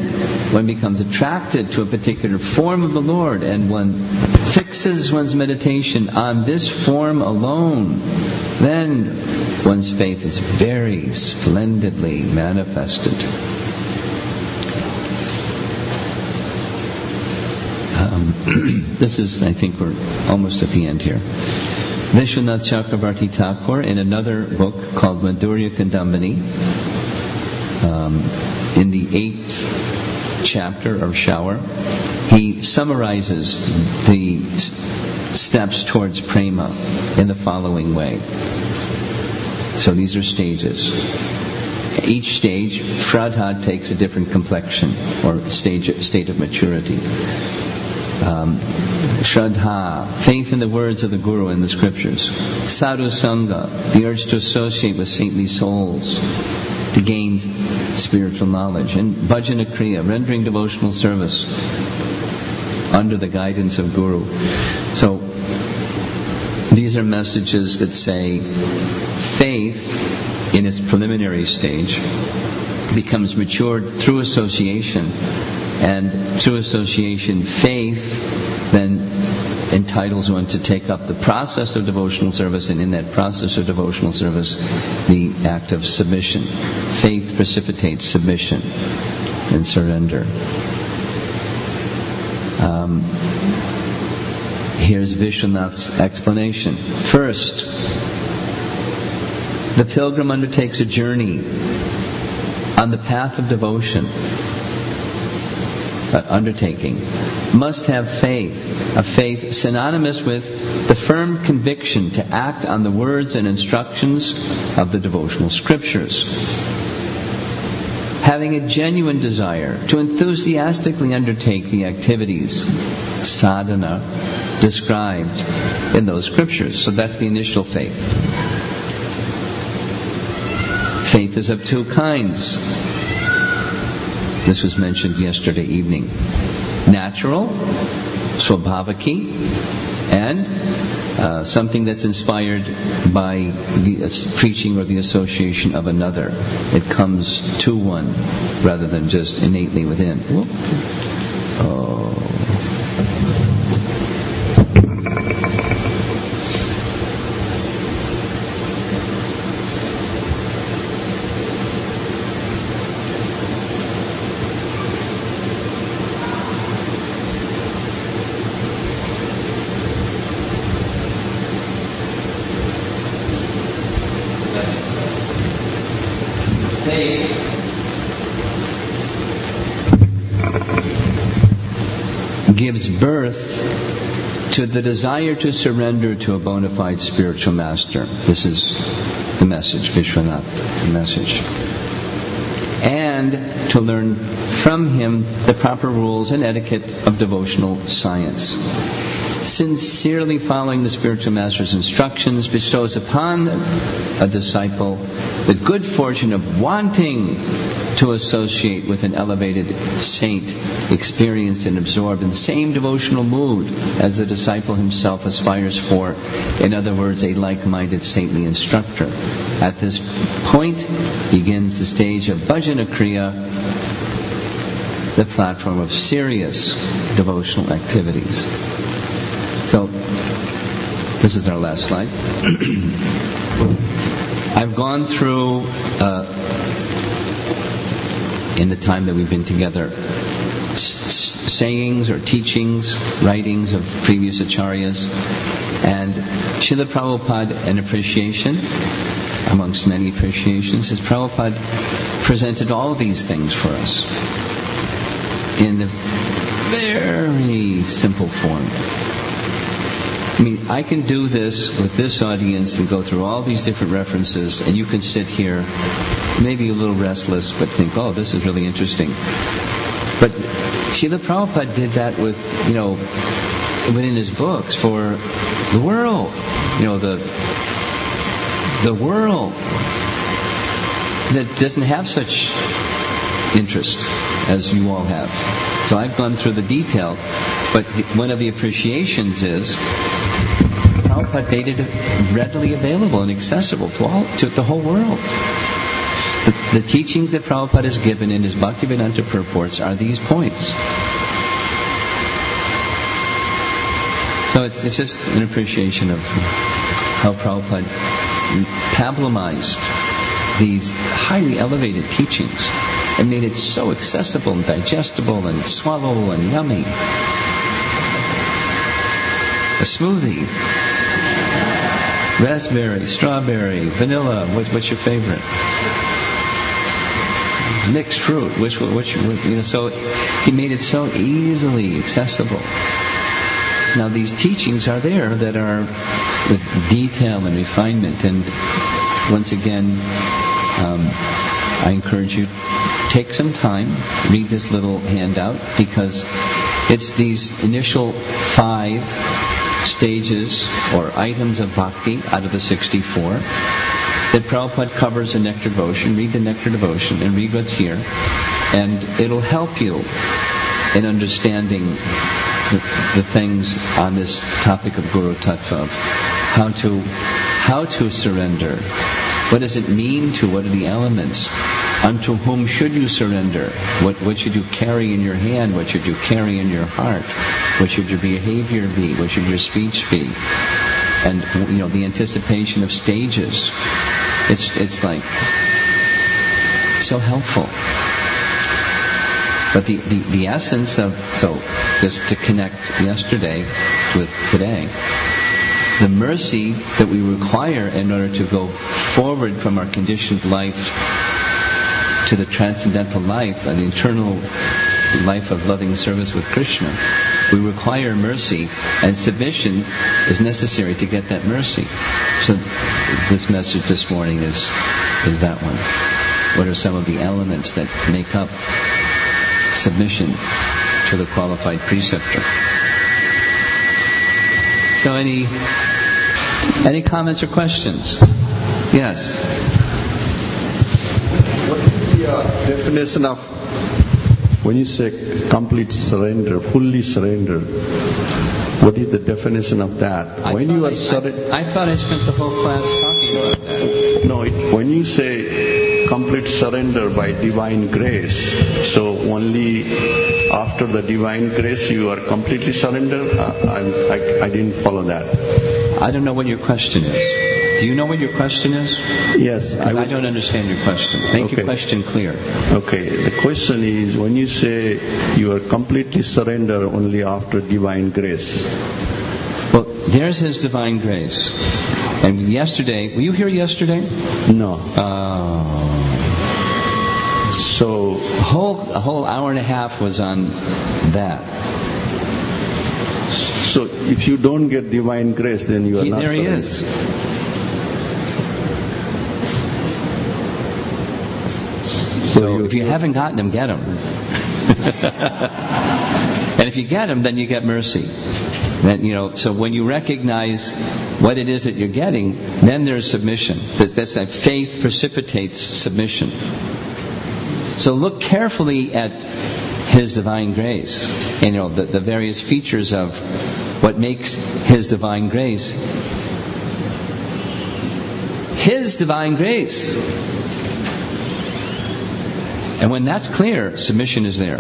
one becomes attracted to a particular form of the Lord and one fixes one's meditation on this form alone. Then one's faith is very splendidly manifested. Um, this is, I think, we're almost at the end here. Vishwanath Chakravarti Thakur, in another book called Madhurya Kadambini, um, in the eighth chapter of Shower, he summarizes the steps towards prema in the following way. So these are stages. Each stage, Shraddha takes a different complexion or stage, state of maturity. Um, Shraddha, faith in the words of the Guru and the scriptures. Sadhu Sangha, the urge to associate with saintly souls to gain spiritual knowledge. And Bhajana Kriya, rendering devotional service under the guidance of Guru. So, these are messages that say faith in its preliminary stage becomes matured through association and through association faith then entitles one to take up the process of devotional service and in that process of devotional service the act of submission. Faith precipitates submission and surrender. Um, here's Vishwanath's explanation. First the pilgrim undertakes a journey on the path of devotion Uh, undertaking must have faith, a faith synonymous with the firm conviction to act on the words and instructions of the devotional scriptures. Having a genuine desire to enthusiastically undertake the activities, sadhana, described in those scriptures. So that's the initial faith. Faith is of two kinds. This was mentioned yesterday evening. Natural, swabhavaki, and uh, something that's inspired by the preaching or the association of another. It comes to one rather than just innately within. Oh. Birth to the desire to surrender to a bona fide spiritual master. This is the message, Vishwanath, the message. And to learn from him the proper rules and etiquette of devotional science. Sincerely following the spiritual master's instructions bestows upon a disciple the good fortune of wanting to associate with an elevated saint experienced and absorbed in the same devotional mood as the disciple himself aspires for. In other words, a like-minded saintly instructor. At this point begins the stage of Bhajana Kriya, the platform of serious devotional activities. So, this is our last slide. I've gone through, uh, in the time that we've been together, sayings or teachings, writings of previous acharyas, and Srila Prabhupada, an appreciation, amongst many appreciations, is Prabhupada presented all these things for us in a very simple form. I mean, I can do this with this audience and go through all these different references, and you can sit here, maybe a little restless, but think, oh, this is really interesting. But Srila Prabhupada did that with, you know, within his books for the world. You know, the the world that doesn't have such interest as you all have. So I've gone through the detail, but one of the appreciations is Prabhupada made it readily available and accessible to all to the whole world. The, the teachings that Prabhupada has given in his Bhaktivedanta purports are these points. So it's, it's just an appreciation of how Prabhupada pablumized these highly elevated teachings and made it so accessible and digestible and swallowable and yummy. A smoothie. Raspberry, strawberry, vanilla, what, what's your favorite? Mixed fruit, which, which, you know, so he made it so easily accessible. Now these teachings are there that are with detail and refinement. And once again, um, I encourage you take some time, read this little handout because it's these initial five stages or items of bhakti out of the 64 that Prabhupada covers in Nectar Devotion. Read the Nectar Devotion and read what's here. And it'll help you in understanding the, the things on this topic of Guru Tattva, how to, how to surrender. What does it mean to? What are the elements? Unto whom should you surrender? What, what should you carry in your hand? What should you carry in your heart? What should your behavior be? What should your speech be? And you know the anticipation of stages. It's it's like so helpful. But the, the, the essence of so just to connect yesterday with today, the mercy that we require in order to go forward from our conditioned life to the transcendental life, an eternal life of loving service with Krishna. We require mercy, and submission is necessary to get that mercy. So, this message this morning is is that one. What are some of the elements that make up submission to the qualified preceptor? So, any any comments or questions? Yes. What is the uh, definition of when you say complete surrender, fully surrender? What is the definition of that? I when you I- are surrender, I, I thought I spent the whole class talking about that. no, it, when you say complete surrender by divine grace, so only after the divine grace you are completely surrendered. I, I, I didn't follow that. I don't know what your question is. Do you know what your question is? Yes, Because I, don't understand your question. Make your question clear. Okay, the question is when you say you are completely surrender only after divine grace. Well, there's His divine grace. And yesterday, were you here yesterday? No. Oh. So A whole, a whole hour and a half was on that. So if you don't get divine grace, then you are He- not. there he is. So if you haven't gotten them, get them. and if you get them, then you get mercy. Then you know. So when you recognize what it is that you're getting, then there's submission. That's, that's that faith precipitates submission. So look carefully at His divine grace, and you know the, the various features of what makes His divine grace. His divine grace. And when that's clear, submission is there.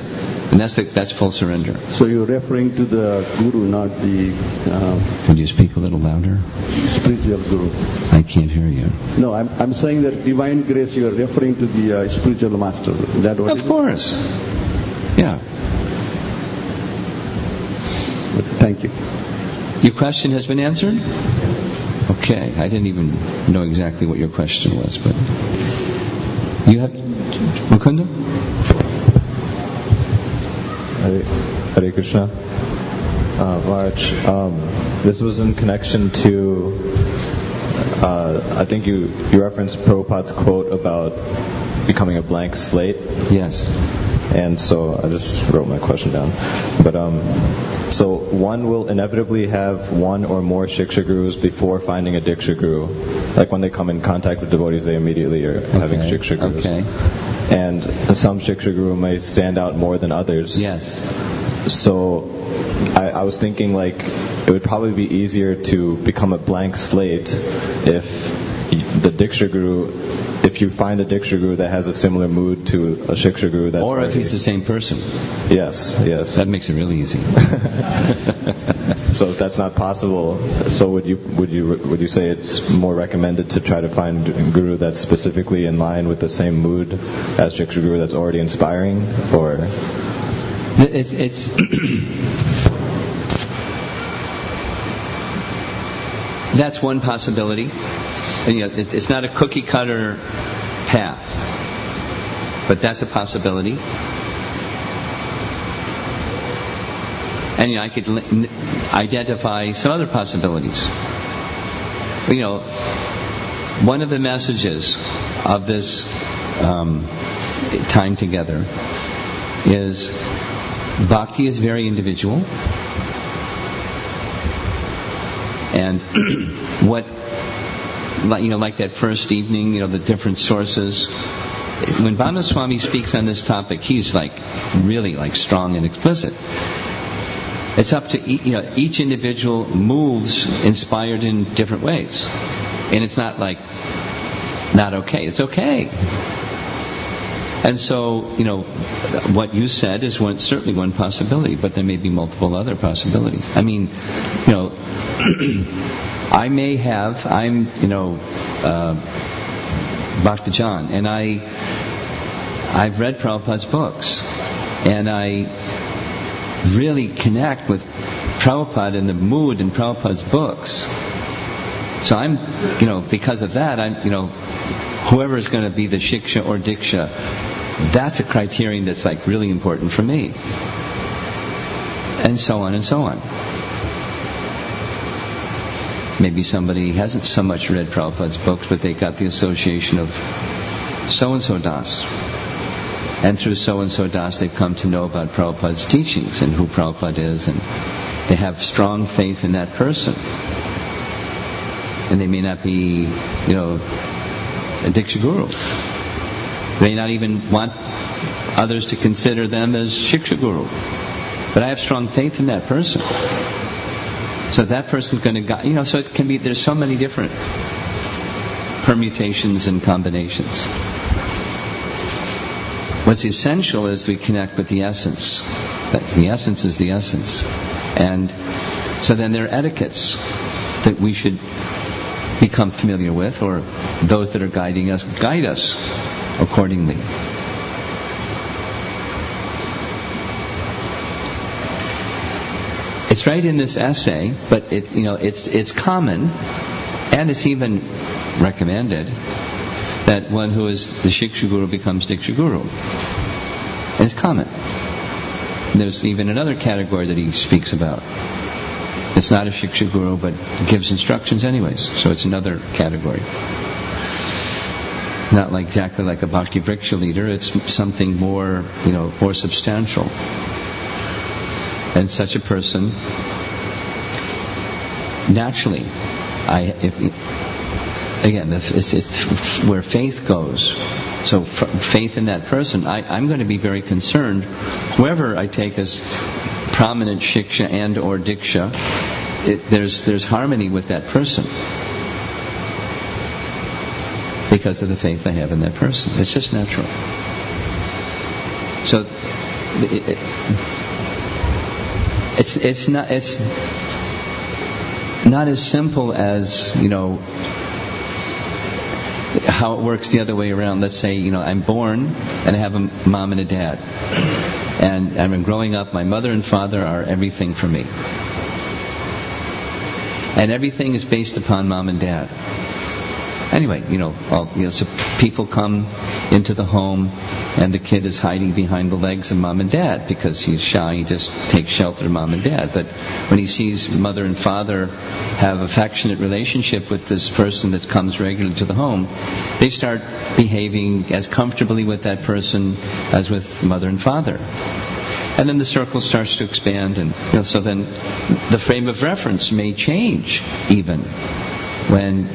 And that's, the, that's full surrender. So you're referring to the guru, not the uh, Could you speak a little louder? spiritual guru. I can't hear you. No, I'm, I'm saying that divine grace you are referring to the uh, spiritual master. Is that what? Of course. Yeah. Thank you. Your question has been answered? Okay. I didn't even know exactly what your question was, but. You have. Mukunda? Hare, Hare Krishna. Uh, Raj, um, this was in connection to, uh, I think you, you referenced Prabhupada's quote about becoming a blank slate. Yes. And so I just wrote my question down. But um, so one will inevitably have one or more shiksha gurus before finding a diksha guru. Like when they come in contact with devotees, they immediately are having Okay, shiksha gurus. okay. And some shiksha guru may stand out more than others. Yes. So I, I was thinking like it would probably be easier to become a blank slate if the Diksha Guru if you find a Diksha Guru that has a similar mood to a Shiksha Guru that's Or if already- he's the same person. Yes, yes. That makes it really easy. So if that's not possible, so would you would you would you say it's more recommended to try to find guru that's specifically in line with the same mood as Shiksha Guru that's already inspiring, or It's, it's that's one possibility. And, you know, it's not a cookie cutter path, but that's a possibility. And you know, I could n- identify some other possibilities. You know, one of the messages of this um, time together is bhakti is very individual. And what, you know, like that first evening, you know, the different sources. When Swami speaks on this topic, he's like really like strong and explicit. It's up to you know each individual moves inspired in different ways, and it's not like not okay. It's okay. And so, you know, what you said is one, certainly one possibility, but there may be multiple other possibilities. I mean, you know, I may have, I'm, you know, uh, Bhakti John, and I, I've read Prabhupada's books, and I really connect with Prabhupada and the mood in Prabhupada's books. So I'm, you know, because of that, I'm, you know, whoever is going to be the shiksha or diksha, that's a criterion that's like really important for me. And so on and so on. Maybe somebody hasn't so much read Prabhupada's books, but they got the association of so and so Das. And through so and so Das, they've come to know about Prabhupada's teachings and who Prabhupada is, and they have strong faith in that person. And they may not be, you know, a Diksha Guru. They may not even want others to consider them as Shiksha Guru. But I have strong faith in that person. So that person's going to guide, you know, so it can be, there's so many different permutations and combinations. What's essential is we connect with the essence. The essence is the essence. And so then there are etiquettes that we should become familiar with, or those that are guiding us guide us accordingly. It's right in this essay, but it, you know, it's, it's common, and it's even recommended that one who is the Shiksha Guru becomes Diksha Guru. And it's common. There's even another category that he speaks about. It's not a Shiksha Guru, but gives instructions anyways, so it's another category. Not like exactly like a Bhakti Vriksha leader, it's something more, you know, more substantial. And such a person, naturally, I, if, again, it's, it's where faith goes. So faith in that person, I, I'm going to be very concerned. Whoever I take as prominent shiksha and or diksha, it, there's there's harmony with that person because of the faith I have in that person. It's just natural. So it, it, it's it's not it's not as simple as you know how it works the other way around. Let's say, you know, I'm born and I have a mom and a dad. And I'm growing up, my mother and father are everything for me. And everything is based upon mom and dad. Anyway, you know, all, you know, so people come into the home and the kid is hiding behind the legs of mom and dad because he's shy, he just takes shelter of mom and dad. But when he sees mother and father have affectionate relationship with this person that comes regularly to the home, they start behaving as comfortably with that person as with mother and father. And then the circle starts to expand and you know, so then the frame of reference may change even when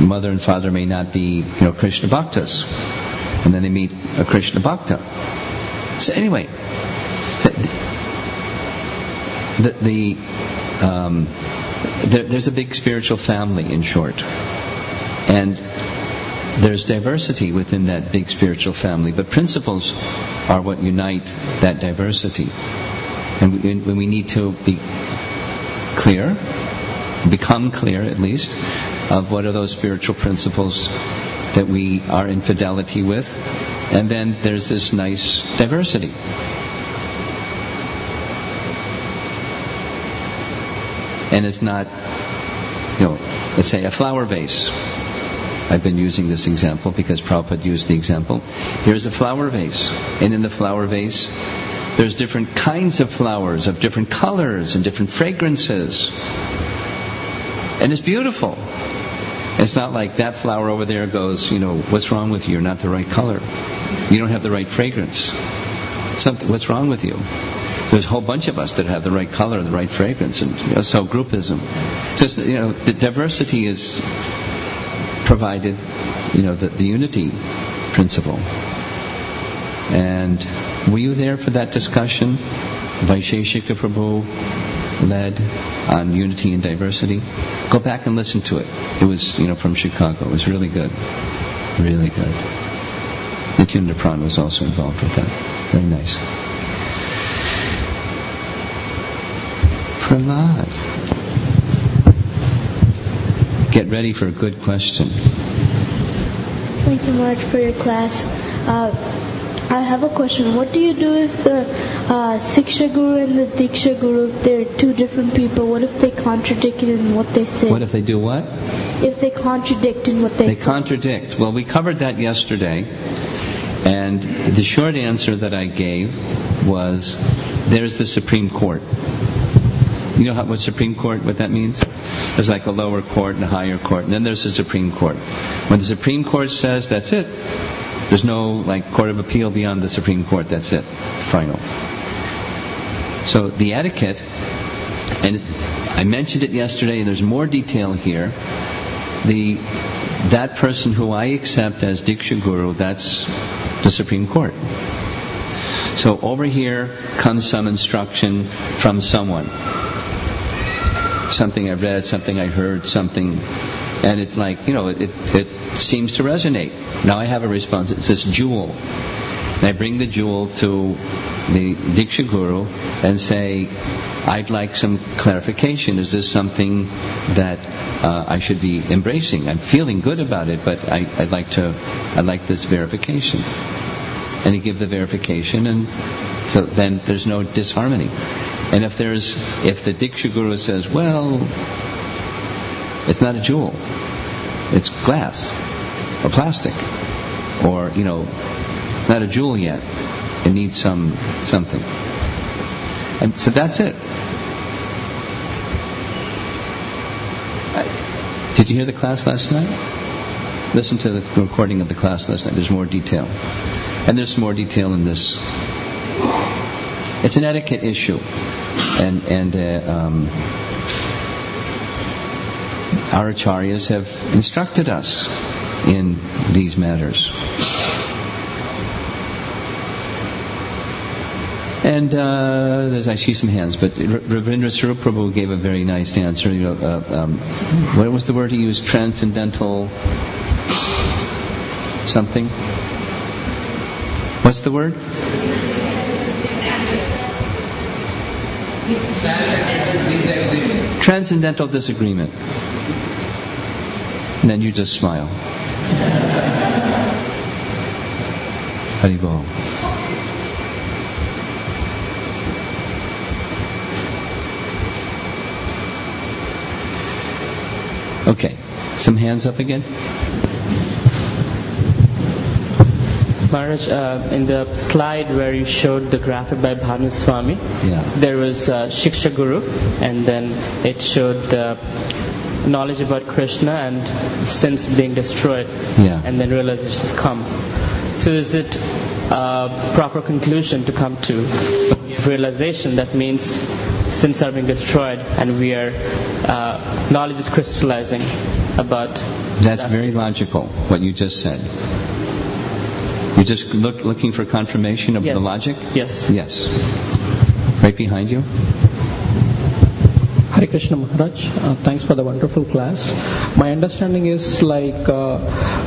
mother and father may not be, you know, Krishna bhaktas. And then they meet a Krishna bhakta. So anyway, the, the um, there, there's a big spiritual family, in short, and there's diversity within that big spiritual family, but principles are what unite that diversity. And we, and we need to be clear, become clear at least, of what are those spiritual principles that we are in fidelity with. And then there's this nice diversity. And it's not, you know, let's say a flower vase. I've been using this example because Prabhupada used the example. Here's a flower vase. And in the flower vase, there's different kinds of flowers of different colors and different fragrances. And it's beautiful. It's not like that flower over there goes, you know, what's wrong with you? You're not the right color. You don't have the right fragrance. Something, what's wrong with you? There's a whole bunch of us that have the right color, the right fragrance, and you know, so groupism. It's, you know, the diversity is provided, you know, the, the unity principle. And were you there for that discussion? Vaisheshika Prabhu led on unity and diversity. Go back and listen to it. It was, you know, from Chicago. It was really good. Really good. Nityananda Pran was also involved with that. Very nice. Prahlad. Get ready for a good question. Thank you, Maharaj, for your class. Uh, I have a question. What do you do if the uh, Siksha Guru and the Diksha Guru, if they're two different people, what if they contradict in what they say? What if they do what? if they contradict in what they, They say? They contradict. Well, we covered that yesterday. And the short answer that I gave was there's the Supreme Court. You know how, what Supreme Court, what that means? There's like a lower court and a higher court, and then there's the Supreme Court. When the Supreme Court says that's it, there's no like court of appeal beyond the Supreme Court. That's it, final. So the etiquette, and I mentioned it yesterday, and there's more detail here. The that person who I accept as Diksha Guru, that's the Supreme Court. So over here comes some instruction from someone. Something I read, something I heard, something, and it's like, you know, it, it seems to resonate. Now I have a response. It's this jewel. And I bring the jewel to the Diksha Guru and say, I'd like some clarification. Is this something that uh, I should be embracing? I'm feeling good about it, but I, I'd like to, I'd like this verification. And you give the verification, and so then there's no disharmony. And if there's, if the Diksha Guru says, well, it's not a jewel, it's glass or plastic, or you know, not a jewel yet, it needs some something. And so that's it. Did you hear the class last night? Listen to the recording of the class last night. There's more detail. And there's more detail in this. It's an etiquette issue. And, and uh, um, our acharyas have instructed us in these matters. And uh, there's I see some hands, but Ravindra Prabhu gave a very nice answer. You know, uh, um, what was the word he used? Transcendental something. What's the word? Transcendental disagreement. And then you just smile. Haribol. Okay. Some hands up again. Maharaj, uh, in the slide where you showed the graphic by Bhanu Swami, Yeah. there was uh, Shiksha Guru, and then it showed the knowledge about Krishna and sins being destroyed, Yeah. and then realizations come. So is it a proper conclusion to come to realization that means sins are being destroyed and we are uh, knowledge is crystallizing about That's that. very logical, what you just said. You're just look, looking for confirmation of Yes. the logic? Yes. Yes. Right behind you? Hare Krishna Maharaj, uh, thanks for the wonderful class. My understanding is like uh,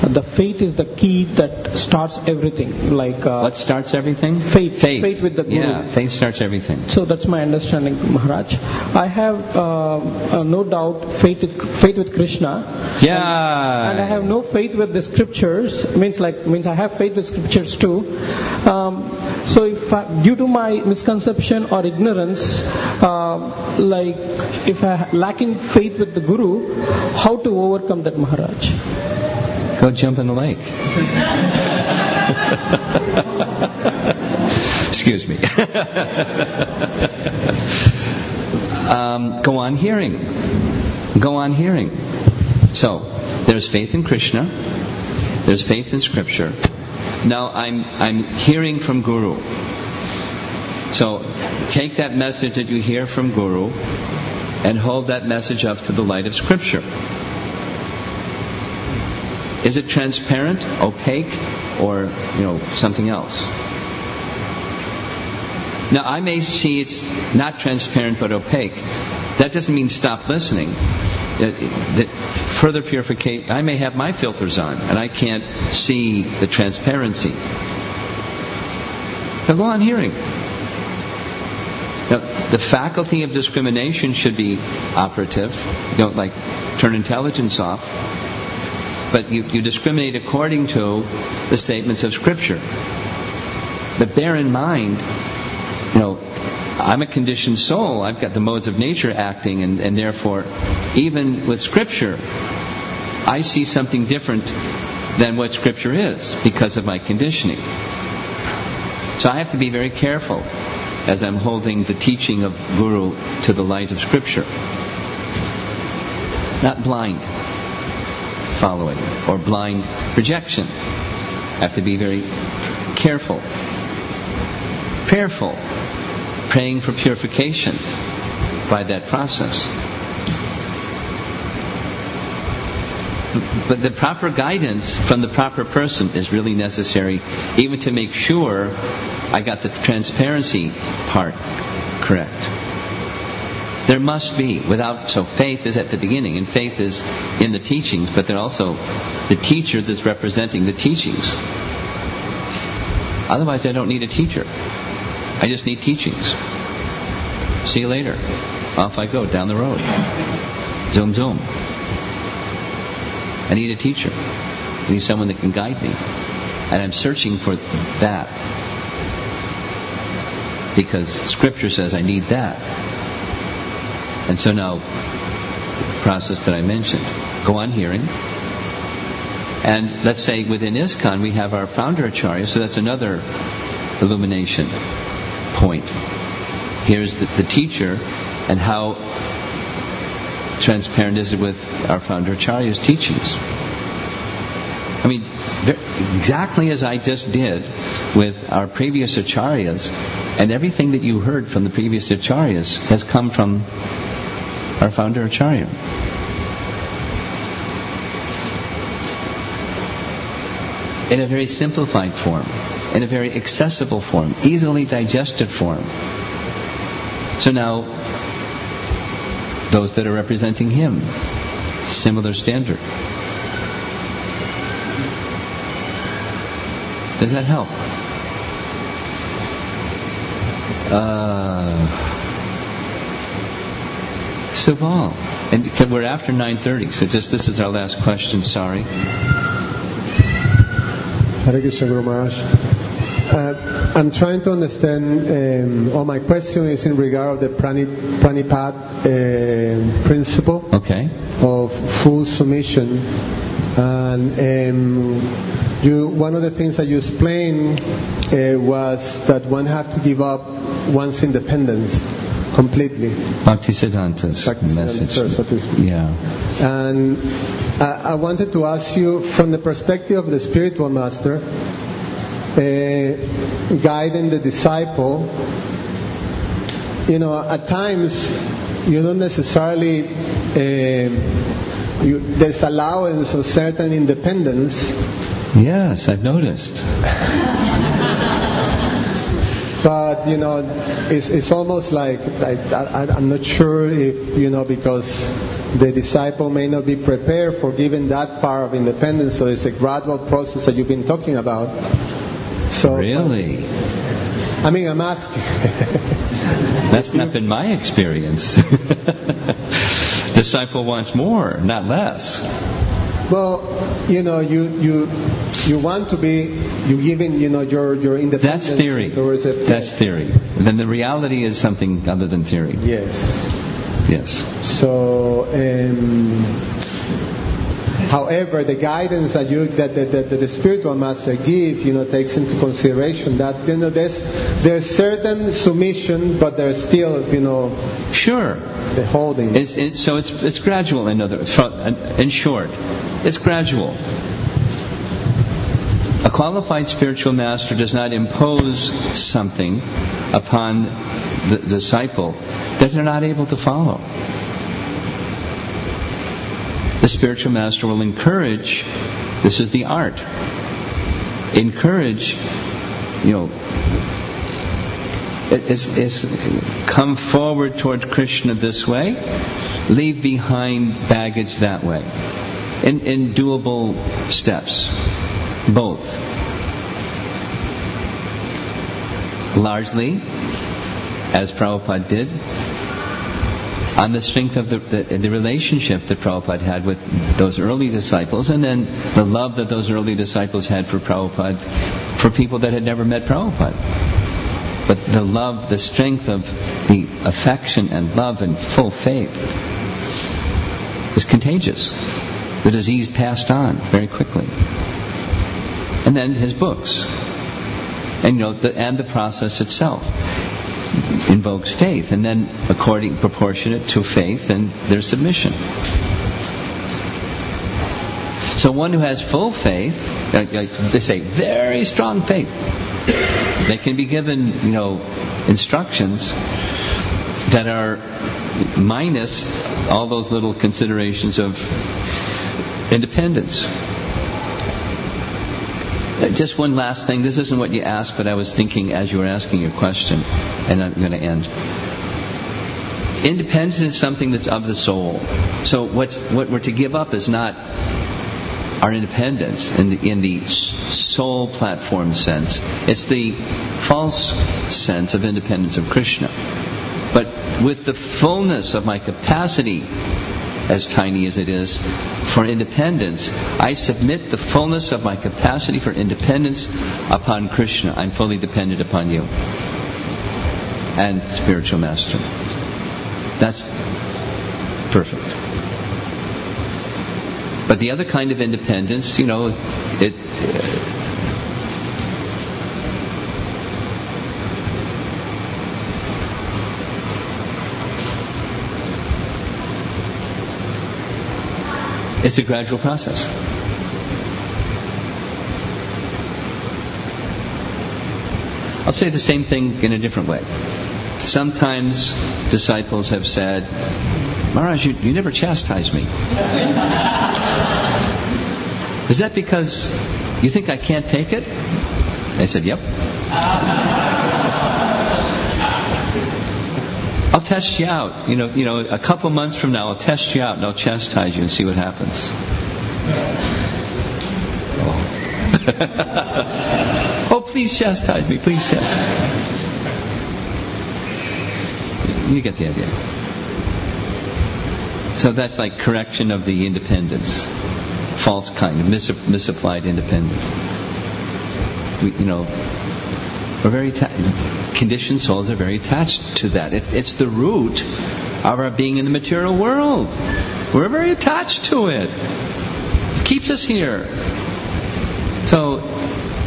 the faith is the key that starts everything. Like uh, What starts everything? Faith. Faith. Faith with the Guru. Yeah, faith starts everything. So that's my understanding, Maharaj. I have uh, uh, no doubt faith with, faith with Krishna. Yeah. And I have no faith with the scriptures. Means like means I have faith with scriptures too. Um, so if I, due to my misconception or ignorance, uh, like if I lacking faith with the Guru, how to overcome that, Maharaj? Go jump in the lake. Excuse me. um, go on hearing. Go on hearing. So, there's faith in Krishna. There's faith in Scripture. Now I'm, I'm hearing from Guru. So, take that message that you hear from Guru and hold that message up to the light of Scripture. Is it transparent, opaque, or you know something else? Now I may see it's not transparent but opaque. That doesn't mean stop listening. That, that further purification. I may have my filters on and I can't see the transparency. So go on hearing. Now, the faculty of discrimination should be operative. Don't like turn intelligence off but you, you discriminate according to the statements of Scripture. But bear in mind, you know, I'm a conditioned soul. I've got the modes of nature acting, and, and therefore, even with Scripture, I see something different than what Scripture is because of my conditioning. So I have to be very careful as I'm holding the teaching of Guru to the light of Scripture. Not blind following or blind projection. Have to be very careful, prayerful, praying for purification by that process. But the proper guidance from the proper person is really necessary, even to make sure I got the transparency part correct. There must be. Without so faith is at the beginning, and faith is in the teachings, but they're also the teacher that's representing the teachings. Otherwise, I don't need a teacher. I just need teachings. See you later. Off I go down the road. Zoom, zoom. I need a teacher. I need someone that can guide me. And I'm searching for that. Because Scripture says I need that. And so now, the process that I mentioned, go on hearing. And let's say within ISKCON we have our founder Acharya, so that's another illumination point. Here's the, the teacher, and how transparent is it with our founder Acharya's teachings. I mean, exactly as I just did with our previous acharyas, and everything that you heard from the previous acharyas has come from our founder Acharya. In a very simplified form, in a very accessible form, easily digested form. So now, those that are representing him, similar standard. Does that help? Uh, Suval. And we're after 9.30, so just this is our last question, sorry. Hare Krishna Guru Maharaj. Uh, I'm trying to understand, um, or my question is in regard of the prani, pranipat uh, principle Okay. of full submission. And um, you, one of the things that you explained uh, was that one have to give up one's independence completely. Bhaktisiddhanta's Bhaktisiddhanta message. Yeah. And I, I wanted to ask you, from the perspective of the spiritual master, uh, guiding the disciple, you know, at times you don't necessarily, uh, you, there's allowance of certain independence, Yes, I've noticed. but you know, it's, it's almost like I, I, I'm not sure if you know because the disciple may not be prepared for giving that part of independence. So it's a gradual process that you've been talking about. So Really? I mean, I'm asking. That's not been my experience. Disciple wants more, not less. Well, you know, you you you want to be you giving you know your your independence. That's theory. That's theory. Then the reality is something other than theory. yes. Yes. So, um, however, the guidance that you that the, that the spiritual master give, you know, takes into consideration that you know there's there's certain submission, but there's still you know Sure. the holding. It's, it, so it's, it's gradual, in, other, in short. It's gradual. A qualified spiritual master does not impose something upon the disciple that they're not able to follow. The spiritual master will encourage, this is the art, encourage, you know, come forward toward Krishna this way, leave behind baggage that way. In, in doable steps. Both. Largely, as Prabhupada did, on the strength of the, the, the relationship that Prabhupada had with those early disciples, and then the love that those early disciples had for Prabhupada, for people that had never met Prabhupada. But the love, the strength of the affection and love and full faith is contagious. The disease passed on very quickly. And then his books. And you know, the, and the process itself invokes faith, and then according proportionate to faith and their submission. So one who has full faith, they say, very strong faith, they can be given, you know, instructions that are minus all those little considerations of independence. Just one last thing. This isn't what you asked, but I was thinking as you were asking your question, and I'm going to end. Independence is something that's of the soul. So what's what we're to give up is not our independence in the in the soul platform sense. It's the false sense of independence of Krishna. But with the fullness of my capacity, as tiny as it is, for independence, I submit the fullness of my capacity for independence upon Krishna. I'm fully dependent upon you. And spiritual master. That's perfect. But the other kind of independence, you know, it. It's a gradual process. I'll say the same thing in a different way. Sometimes disciples have said, Maharaj, you, you never chastise me. Is that because you think I can't take it? I said, Yep. Test you out. You know, you know, a couple months from now, I'll test you out and I'll chastise you and see what happens. oh, please chastise me. Please chastise me. You get the idea. So that's like correction of the independence, false kind of mis- misapplied independence. We, you know, we're very ta- conditioned souls are very attached to that. It, it's the root of our being in the material world. We're very attached to it. It keeps us here. So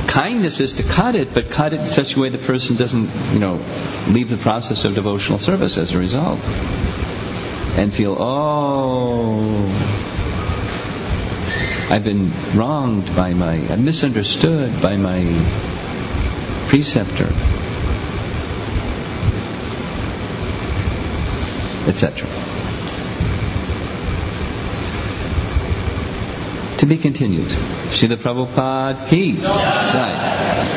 kindness is to cut it, but cut it in such a way the person doesn't, you know, leave the process of devotional service as a result. And feel, oh, I've been wronged by my, I'm misunderstood by my preceptor, etc. To be continued. Srila Prabhupada ki. Jai.